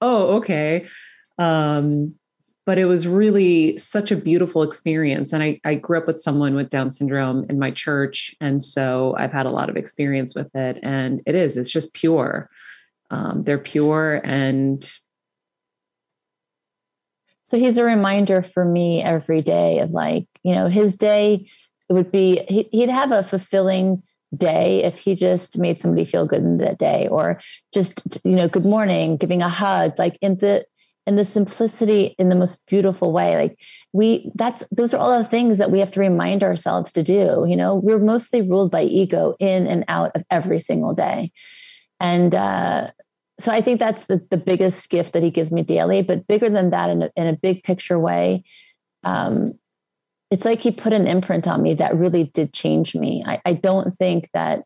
oh okay um but it was really such a beautiful experience. And I, I grew up with someone with Down syndrome in my church. And so I've had a lot of experience with it. And it is, it's just pure. Um, they're pure and. So he's a reminder for me every day of like, you know, his day, it would be, he'd have a fulfilling day if he just made somebody feel good in that day or just you know good morning giving a hug like in the in the simplicity in the most beautiful way. Like we that's those are all the things that we have to remind ourselves to do you know? We're mostly ruled by ego in and out of every single day. And uh, so i think that's the, the biggest gift that he gives me daily but bigger than that in a, in a big picture way um, it's like he put an imprint on me that really did change me I, I don't think that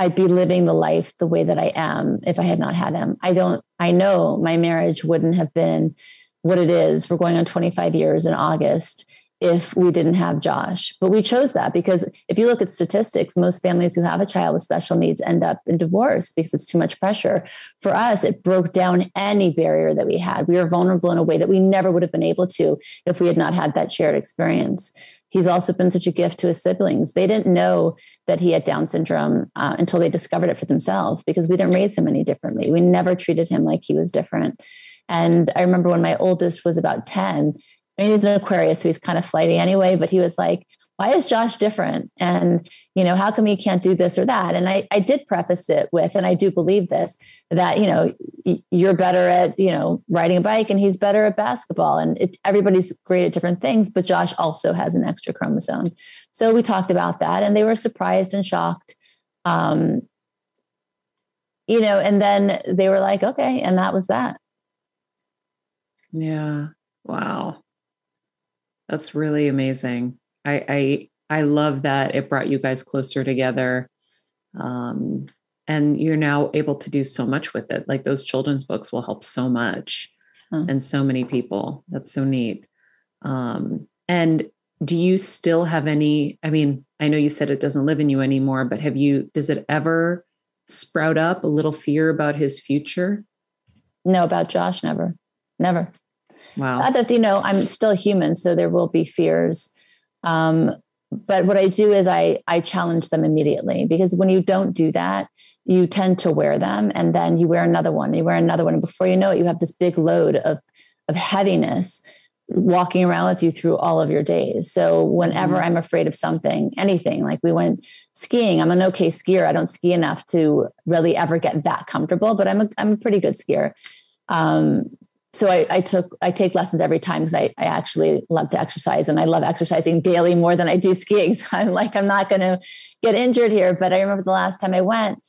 I'd be living the life the way that I am if I had not had him. I don't, I know my marriage wouldn't have been what it is. We're going on 25 years in August if we didn't have Josh. But we chose that because if you look at statistics, most families who have a child with special needs end up in divorce because it's too much pressure. For us, it broke down any barrier that we had. We were vulnerable in a way that we never would have been able to if we had not had that shared experience he's also been such a gift to his siblings. They didn't know that he had Down syndrome uh, until they discovered it for themselves because we didn't raise him any differently. We never treated him like he was different. And I remember when my oldest was about 10, I mean, he's an Aquarius, so he's kind of flighty anyway, but he was like, why is Josh different? And, you know, how come he can't do this or that? And I, I did preface it with, and I do believe this, that, you know, you're better at, you know, riding a bike and he's better at basketball. And it, everybody's great at different things, but Josh also has an extra chromosome. So we talked about that and they were surprised and shocked. Um, you know, and then they were like, okay. And that was that. Yeah. Wow. That's really amazing. I, I I love that it brought you guys closer together. Um, and you're now able to do so much with it. Like those children's books will help so much hmm. and so many people. That's so neat. Um, and do you still have any? I mean, I know you said it doesn't live in you anymore, but have you, does it ever sprout up a little fear about his future? No, about Josh, never, never. Wow. Other, you know, I'm still human, so there will be fears um, but what I do is I I challenge them immediately because when you don't do that, you tend to wear them and then you wear another one, you wear another one, and before you know it, you have this big load of of heaviness walking around with you through all of your days. So whenever mm-hmm. I'm afraid of something, anything, like we went skiing, I'm an okay skier. I don't ski enough to really ever get that comfortable, but I'm a I'm a pretty good skier. Um, so I, I, took I take lessons every time because I, I actually love to exercise and I love exercising daily more than I do skiing. So I'm like, I'm not going to get injured here. But I remember the last time I went,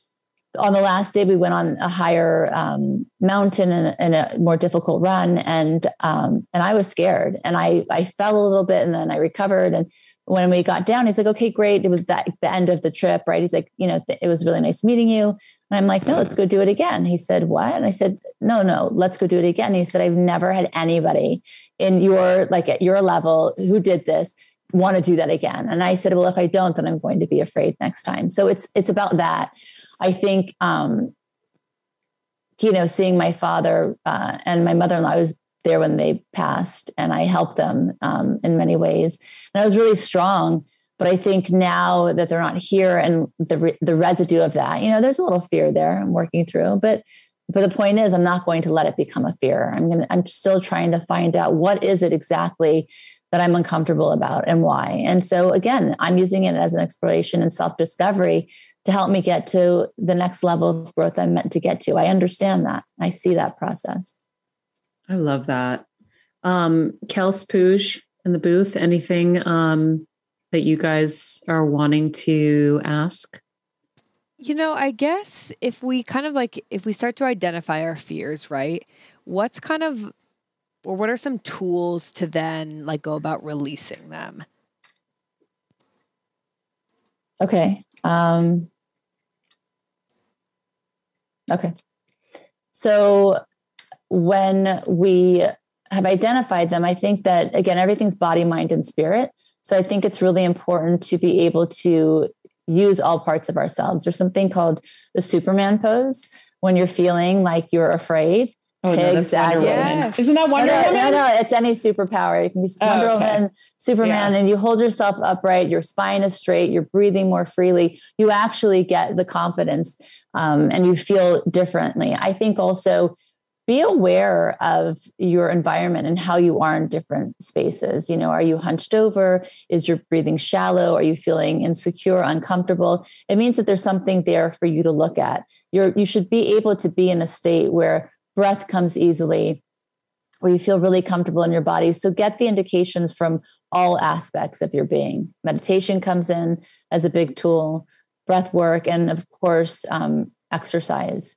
on the last day we went on a higher um, mountain and, and, a more difficult run, and um, and I was scared and I I fell a little bit and then I recovered and when we got down, he's like, okay, great. It was that the end of the trip, right? He's like, you know, it was really nice meeting you. And I'm like, no, let's go do it again. He said, what? And I said, no, no, let's go do it again. He said, I've never had anybody in your, like at your level who did this want to do that again. And I said, well, if I don't, then I'm going to be afraid next time. So it's, it's about that. I think, um, you know, seeing my father uh, and my mother-in-law I was there when they passed and I helped them um, in many ways. And I was really strong but I think now that they're not here and the re- the residue of that, you know, there's a little fear there. I'm working through, but but the point is, I'm not going to let it become a fear. I'm gonna I'm still trying to find out what is it exactly that I'm uncomfortable about and why. And so, again, I'm using it as an exploration and self discovery to help me get to the next level of growth I'm meant to get to. I understand that. I see that process. I love that. Um, Kels Poosh in the booth, anything um, that you guys are wanting to ask? You know, I guess if we kind of like, if we start to identify our fears, right? What's kind of, or what are some tools to then like go about releasing them? Okay. Um, okay. So when we have identified them, I think that again, everything's body, mind, and spirit. So I think it's really important to be able to use all parts of ourselves. There's something called the Superman pose when you're feeling like you're afraid. Oh, no, exactly. Yes. Isn't that Wonder no, Woman? No, no, it's any superpower. It can be oh, Wonder okay. Woman, Superman, yeah. and you hold yourself upright. Your spine is straight. You're breathing more freely. You actually get the confidence, um, and you feel differently. I think also be aware of your environment and how you are in different spaces. You know, are you hunched over? Is your breathing shallow? Are you feeling insecure, uncomfortable? It means that there's something there for you to look at. You're you should be able to be in a state where breath comes easily, where you feel really comfortable in your body. So get the indications from all aspects of your being. Meditation comes in as a big tool, breath work, and of course, um, exercise.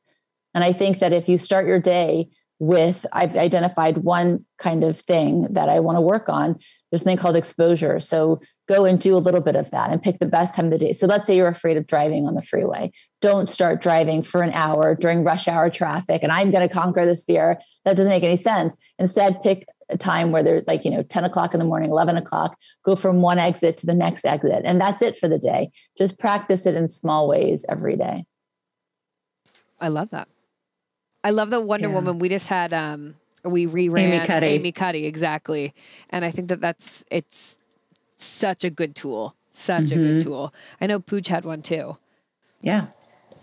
And I think that if you start your day with, I've identified one kind of thing that I want to work on, there's something called exposure. So go and do a little bit of that and pick the best time of the day. So let's say you're afraid of driving on the freeway. Don't start driving for an hour during rush hour traffic and I'm going to conquer this fear. That doesn't make any sense. Instead, pick a time where they're like, you know, 10 o'clock in the morning, 11 o'clock, go from one exit to the next exit. And that's it for the day. Just practice it in small ways every day. I love that. I love the Wonder yeah. Woman. We just had um we reran Amy Cuddy. Amy Cuddy exactly, and I think that that's it's such a good tool. Such mm-hmm. a good mm-hmm. tool. I know Pooch had one too. Yeah.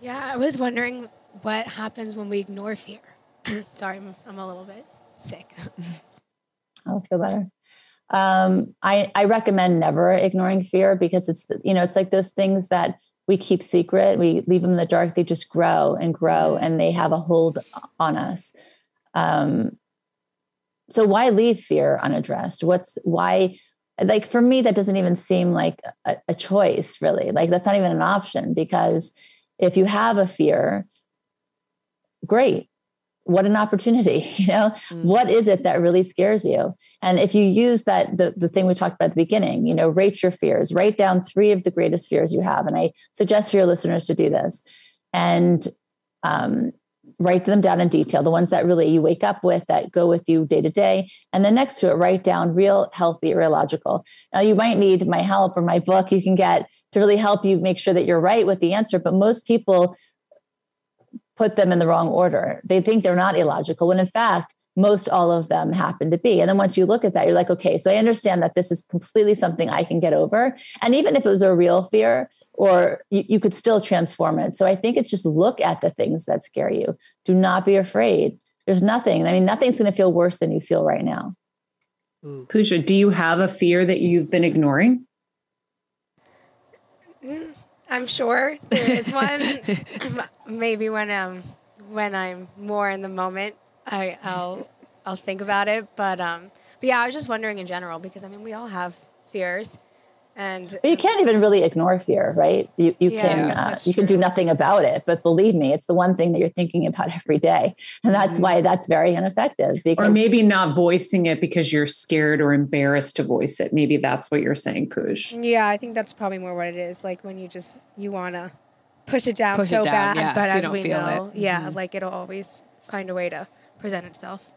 Yeah, I was wondering what happens when we ignore fear. Sorry, I'm, I'm a little bit sick. I'll feel better. Um, I, I recommend never ignoring fear because it's you know it's like those things that we keep secret, we leave them in the dark, they just grow and grow and they have a hold on us. Um, so why leave fear unaddressed? What's why? Like for me, that doesn't even seem like a, a choice, really. Like that's not even an option because if you have a fear, great, what an opportunity you know? Mm-hmm. what is it that really scares you? And if you use that the, the thing we talked about at the beginning you know rate your fears write down three of the greatest fears you have and i suggest for your listeners to do this. And um, write them down in detail the ones that really you wake up with that go with you day to day. And then next to it write down real healthy or logical now you might need my help or my book you can get to really help you make sure that you're right with the answer but most people put them in the wrong order. They think they're not illogical when in fact, most all of them happen to be. And then once you look at that, you're like, okay, so I understand that this is completely something I can get over. And even if it was a real fear, or you, you could still transform it. So I think it's just look at the things that scare you. Do not be afraid. There's nothing. I mean, nothing's going to feel worse than you feel right now. Pooja, do you have a fear that you've been ignoring? Mm, I'm sure there is one. Maybe when um when I'm more in the moment, I, I'll I'll think about it. But um, but yeah, I was just wondering in general because I mean we all have fears, and but you can't even really ignore fear, right? You you yeah, can uh, you can do nothing about it. But believe me, it's the one thing that you're thinking about every day, and that's mm-hmm. why that's very ineffective. Because, or maybe not voicing it because you're scared or embarrassed to voice it. Maybe that's what you're saying, Poosh. Yeah, I think that's probably more what it is. Like when you just you want to push it down push so it down, bad, yeah, but so as we know, it. yeah, mm-hmm. like it'll always find a way to present itself.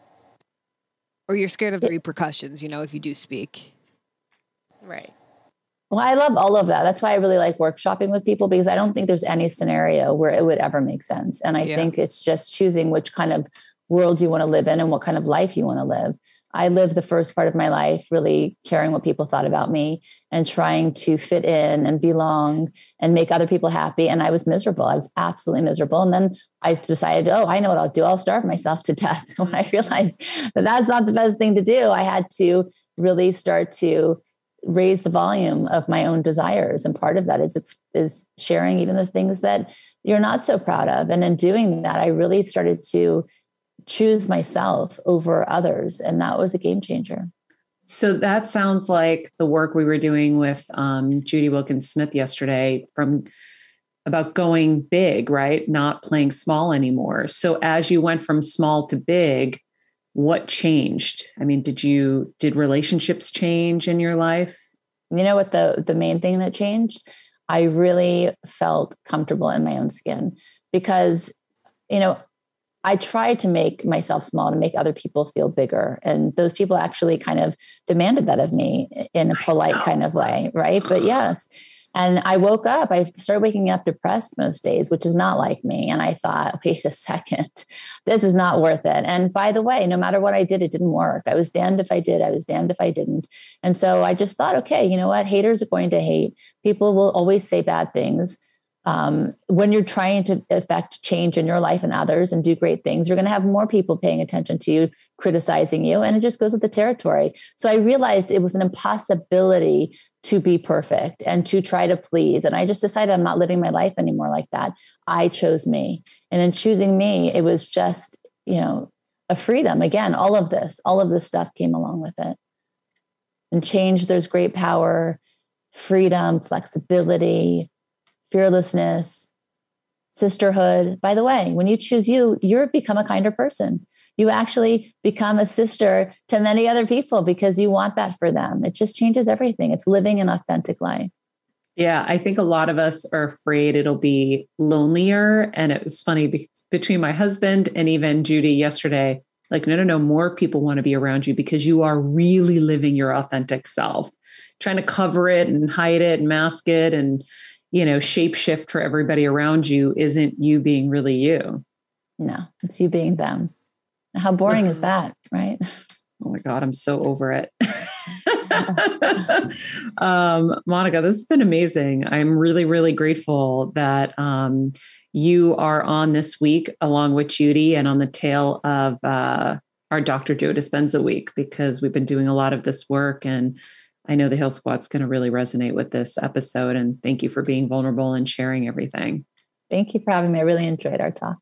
Or you're scared of the repercussions, you know, if you do speak. Right. Well, I love all of that. That's why I really like workshopping with people because I don't think there's any scenario where it would ever make sense. And I yeah. think it's just choosing which kind of world you want to live in and what kind of life you want to live. I lived the first part of my life really caring what people thought about me and trying to fit in and belong and make other people happy. And I was miserable. I was absolutely miserable. And then I decided, oh, I know what I'll do. I'll starve myself to death. when I realized that that's not the best thing to do, I had to really start to raise the volume of my own desires. And part of that is it's is sharing even the things that you're not so proud of. And in doing that i really started to choose myself over others. And that was a game changer. So that sounds like the work we were doing with um, judy wilkins smith yesterday from about going big right? Not playing small anymore. So as you went from small to big what changed? I mean did you did relationships change in your life? You know what the the main thing that changed? I really felt comfortable in my own skin because you know i tried to make myself small to make other people feel bigger. And those people actually kind of demanded that of me in a polite kind of way right? But yes and I woke up, I started waking up depressed most days, which is not like me. And I thought, wait a second, this is not worth it. And by the way, no matter what I did, it didn't work. I was damned if I did, I was damned if I didn't. And so I just thought, okay, you know what? Haters are going to hate. People will always say bad things um, when you're trying to affect change in your life and others and do great things, you're going to have more people paying attention to you, criticizing you, and it just goes with the territory. So I realized it was an impossibility to be perfect and to try to please. And I just decided I'm not living my life anymore like that. I chose me. And in choosing me, it was just, you know, a freedom. Again, all of this, all of this stuff came along with it. And change, there's great power, freedom, flexibility, fearlessness, sisterhood. By the way, when you choose you, you become a kinder person. You actually become a sister to many other people because you want that for them. It just changes everything. It's living an authentic life. Yeah, I think a lot of us are afraid it'll be lonelier. And it was funny between my husband and even Judy yesterday, like, no, no, no, more people want to be around you because you are really living your authentic self. Trying to cover it and hide it and mask it and you know, shape shift for everybody around you isn't you being really you. No, it's you being them. How boring is that, right? Oh my God, I'm so over it. um, Monica, this has been amazing. I'm really, really grateful that um, you are on this week along with Judy and on the tail of uh, our Dr. Joe Dispenza week because we've been doing a lot of this work and I know the Heal Squad's going to really resonate with this episode. And thank you for being vulnerable and sharing everything. Thank you for having me. I really enjoyed our talk.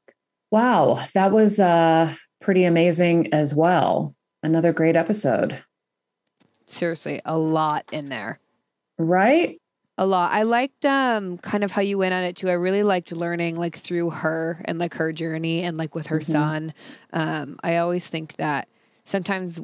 Wow, that was uh, pretty amazing as well. Another great episode. Seriously, a lot in there. Right? A lot. I liked um kind of how you went on it too. I really liked learning like through her and like her journey and like with her mm-hmm. son. Um I always think that sometimes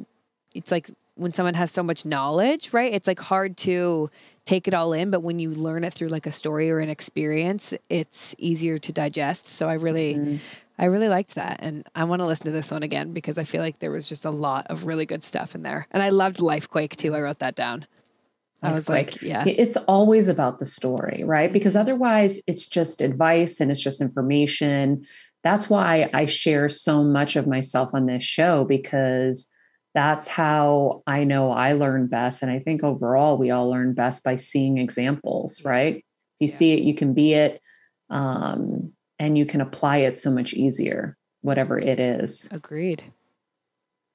it's like when someone has so much knowledge, right? It's like hard to take it all in, but when you learn it through like a story or an experience, it's easier to digest. So I really mm-hmm. I really liked that. And I want to listen to this one again because I feel like there was just a lot of really good stuff in there. And I loved Lifequake too. I wrote that down. I was like, yeah. It's always about the story, right? Because otherwise it's just advice and it's just information. That's why I share so much of myself on this show because that's how I know I learn best. And I think overall, we all learn best by seeing examples, right? If you yeah. see it, you can be it, um, and you can apply it so much easier, whatever it is. Agreed.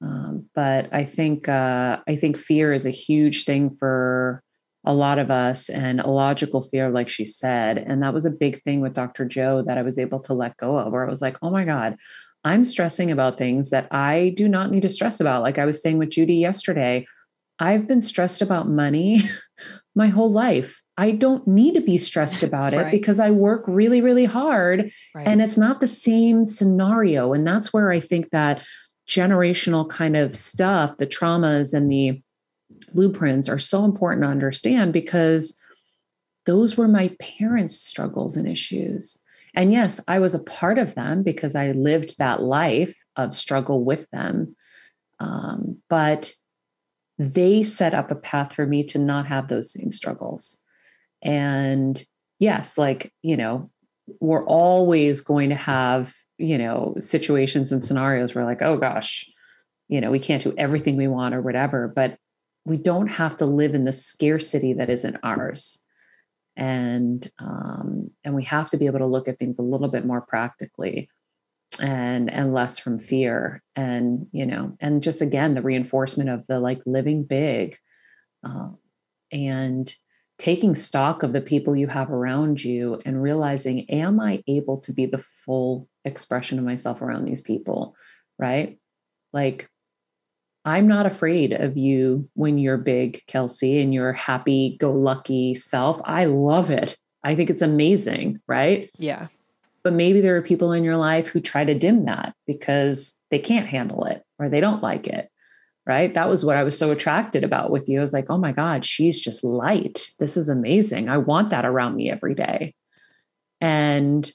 Um, but I think uh, I think fear is a huge thing for a lot of us, and a logical fear, like she said, and that was a big thing with Dr. Joe that I was able to let go of, where I was like, oh my god, I'm stressing about things that I do not need to stress about. Like I was saying with Judy yesterday, I've been stressed about money my whole life. I don't need to be stressed about it right. because I work really, really hard right. and it's not the same scenario. And that's where I think that generational kind of stuff, the traumas and the blueprints are so important to understand because those were my parents' struggles and issues. And yes, I was a part of them because I lived that life of struggle with them. Um, but they set up a path for me to not have those same struggles. And yes, like, you know, we're always going to have, you know, situations and scenarios where, like, oh gosh, you know, we can't do everything we want or whatever, but we don't have to live in the scarcity that isn't ours and um, and we have to be able to look at things a little bit more practically and and less from fear and you know and just again the reinforcement of the like living big uh, and taking stock of the people you have around you and realizing am i able to be the full expression of myself around these people right? Like i'm not afraid of you when you're big kelsey and your happy go lucky self i love it i think it's amazing right yeah but maybe there are people in your life who try to dim that because they can't handle it or they don't like it. Right. That was what I was so attracted about with you. I was like, oh my God, she's just light. This is amazing. I want that around me every day. And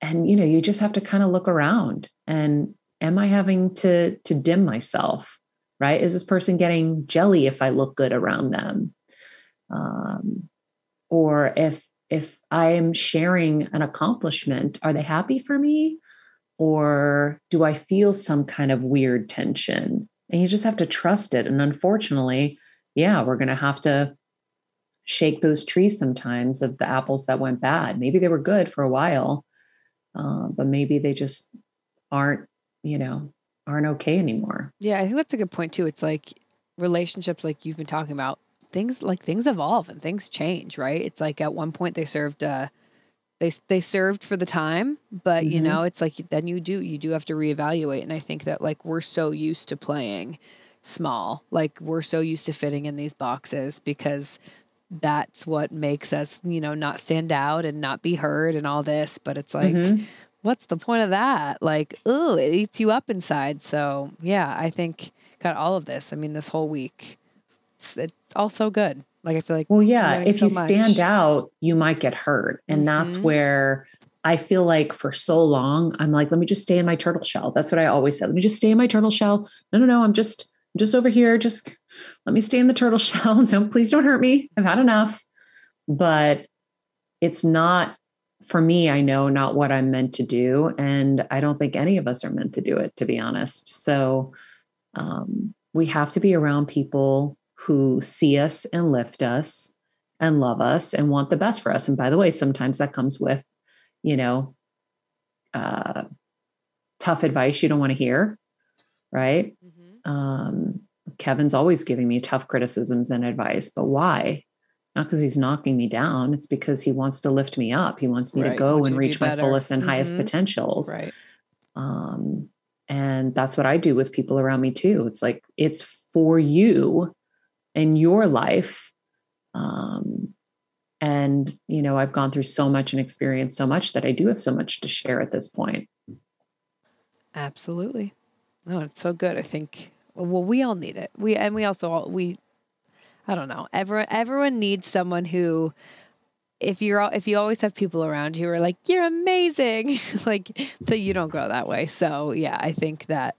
and you know, you just have to kind of look around and am I having to to dim myself? Right? Is this person getting jelly if I look good around them? Um, or if if I'm sharing an accomplishment, are they happy for me? Or do I feel some kind of weird tension? And you just have to trust it. And unfortunately, yeah, we're going to have to shake those trees sometimes of the apples that went bad. Maybe they were good for a while, uh, but maybe they just aren't, you know, aren't okay anymore. Yeah, I think that's a good point too. It's like relationships, like you've been talking about, things like things evolve and things change, right? It's like at one point they served uh they they served for the time, but mm-hmm. you know, it's like then you do you do have to reevaluate and I think that like we're so used to playing small. Like we're so used to fitting in these boxes because that's what makes us, you know, not stand out and not be heard and all this, but it's like mm-hmm. What's the point of that? Like, oh, it eats you up inside. So, yeah, I think got all of this. I mean, this whole week it's, it's all so good. Like I feel like well, yeah. If so you much. stand out, you might get hurt, and mm-hmm. that's where I feel like for so long I'm like, let me just stay in my turtle shell. That's what I always said. Let me just stay in my turtle shell. No, no, no. I'm just I'm just over here. Just let me stay in the turtle shell. Don't please don't hurt me. I've had enough. But it's not for me, I know not what I'm meant to do. And I don't think any of us are meant to do it, to be honest. So um, we have to be around people who see us and lift us and love us and want the best for us. And by the way, sometimes that comes with, you know, uh, tough advice you don't want to hear, right? Mm-hmm. Um, Keven's always giving me tough criticisms and advice, but why? Not because he's knocking me down. It's because he wants to lift me up. He wants me right. to go and reach my fullest and mm-hmm. highest potentials. Right. Um, and that's what I do with people around me too. It's like it's for you in your life um, and you know i've gone through so much and experienced so much that i do have so much to share at this point absolutely no it's so good i think well we all need it we and we also all we i don't know everyone everyone needs someone who if you're if you always have people around you who are like you're amazing like so you don't grow that way so yeah i think that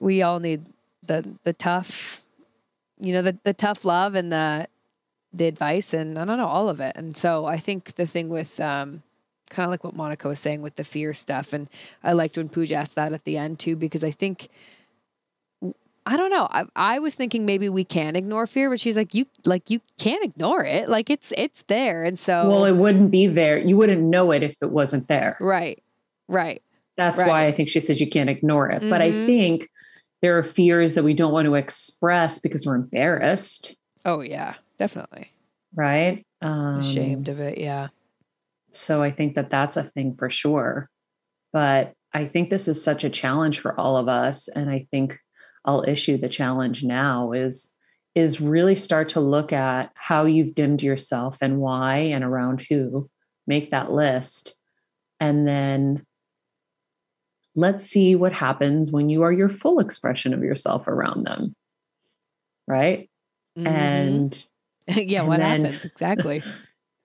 we all need the the tough you know, the, the tough love and the the advice and I don't know, all of it. And so I think the thing with um kind of like what Monica was saying with the fear stuff. And I liked when Pooja asked that at the end too, because I think I don't know. I, I was thinking maybe we can ignore fear, but she's like, you like you can't ignore it. Like it's it's there, and so well, it wouldn't be there. You wouldn't know it if it wasn't there. Right, right. That's right. why I think she says you can't ignore it. Mm-hmm. But I mm-hmm. think there are fears that we don't want to express because we're embarrassed. Oh yeah, definitely. Right? Um, Ashamed of it, yeah. So I think that that's a thing for sure. But I think this is such a challenge for all of us and I think I'll issue the challenge now is is really start to look at how you've dimmed yourself and why and around who. Make that list and then let's see what happens when you are your full expression of yourself around them. Right. Mm-hmm. And yeah, and what then, happens exactly?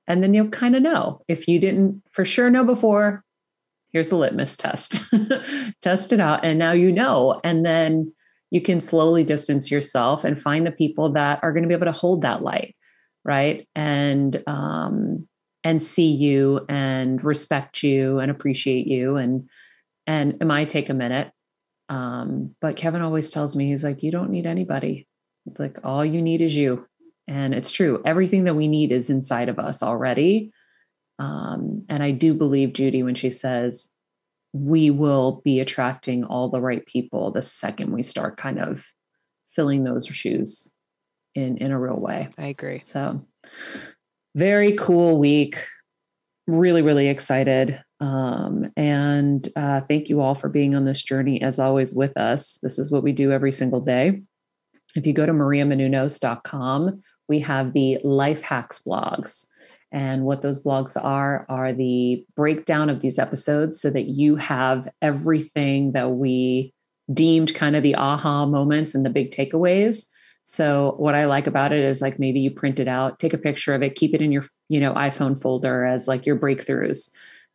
And then you'll kind of know if you didn't for sure know before. Here's the litmus test. Test it out, and now you know. And then you can slowly distance yourself and find the people that are going to be able to hold that light, right? And um, and see you and respect you and appreciate you and and it might take a minute. Um, but Keven always tells me, he's like, you don't need anybody. It's like all you need is you. And it's true. Everything that we need is inside of us already. Um, and I do believe Judy when she says we will be attracting all the right people the second we start kind of filling those shoes in in a real way. I agree. So very cool week. Really, really excited. Um, and uh, thank you all for being on this journey as always with us. This is what we do every single day. If you go to mariamenounos.com, we have the life hacks blogs. And what those blogs are, are the breakdown of these episodes so that you have everything that we deemed kind of the aha moments and the big takeaways. So what I like about it is like maybe you print it out, take a picture of it, keep it in your, you know, iPhone folder as like your breakthroughs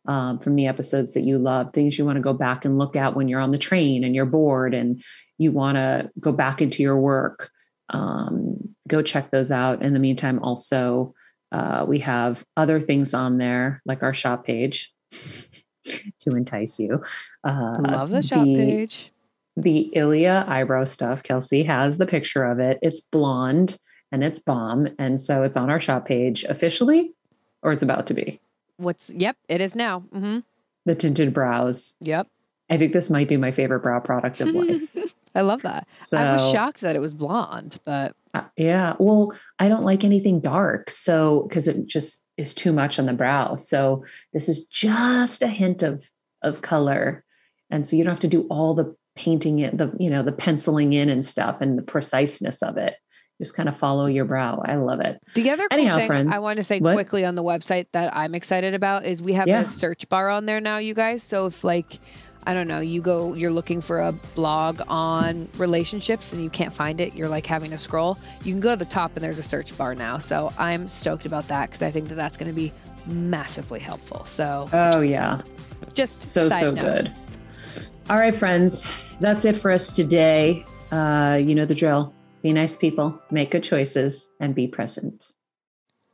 um, from the episodes that you love, things you want to go back and look at when you're on the train and you're bored and you want to go back into your work. Um, go check those out. In the meantime, also uh, we have other things on there, like our shop page, to entice you. Uh, Love the shop the, page. The Ilia eyebrow stuff. Kelsey has the picture of it. It's blonde and it's bomb, and so it's on our shop page officially, or it's about to be. What's? Yep, it is now. Mm-hmm. The tinted brows. Yep. I think this might be my favorite brow product of life. I love that. So, I was shocked that it was blonde, but uh, yeah. Well, I don't like anything dark, so because it just is too much on the brow. So this is just a hint of of color, and so you don't have to do all the painting it, the you know the penciling in and stuff, and the preciseness of it. Just kind of follow your brow. I love it. The other cool Anyhow, thing friends, I want to say what? quickly on the website that I'm excited about is we have yeah. a search bar on there now, you guys. So if like I don't know, you go, you're looking for a blog on relationships and you can't find it, you're like having to scroll. You can go to the top and there's a search bar now. So I'm stoked about that because I think that that's going to be massively helpful. So, oh, yeah. Just so, so note. good. All right, friends, that's it for us today. Uh, you know the drill. Be nice people, make good choices, and be present.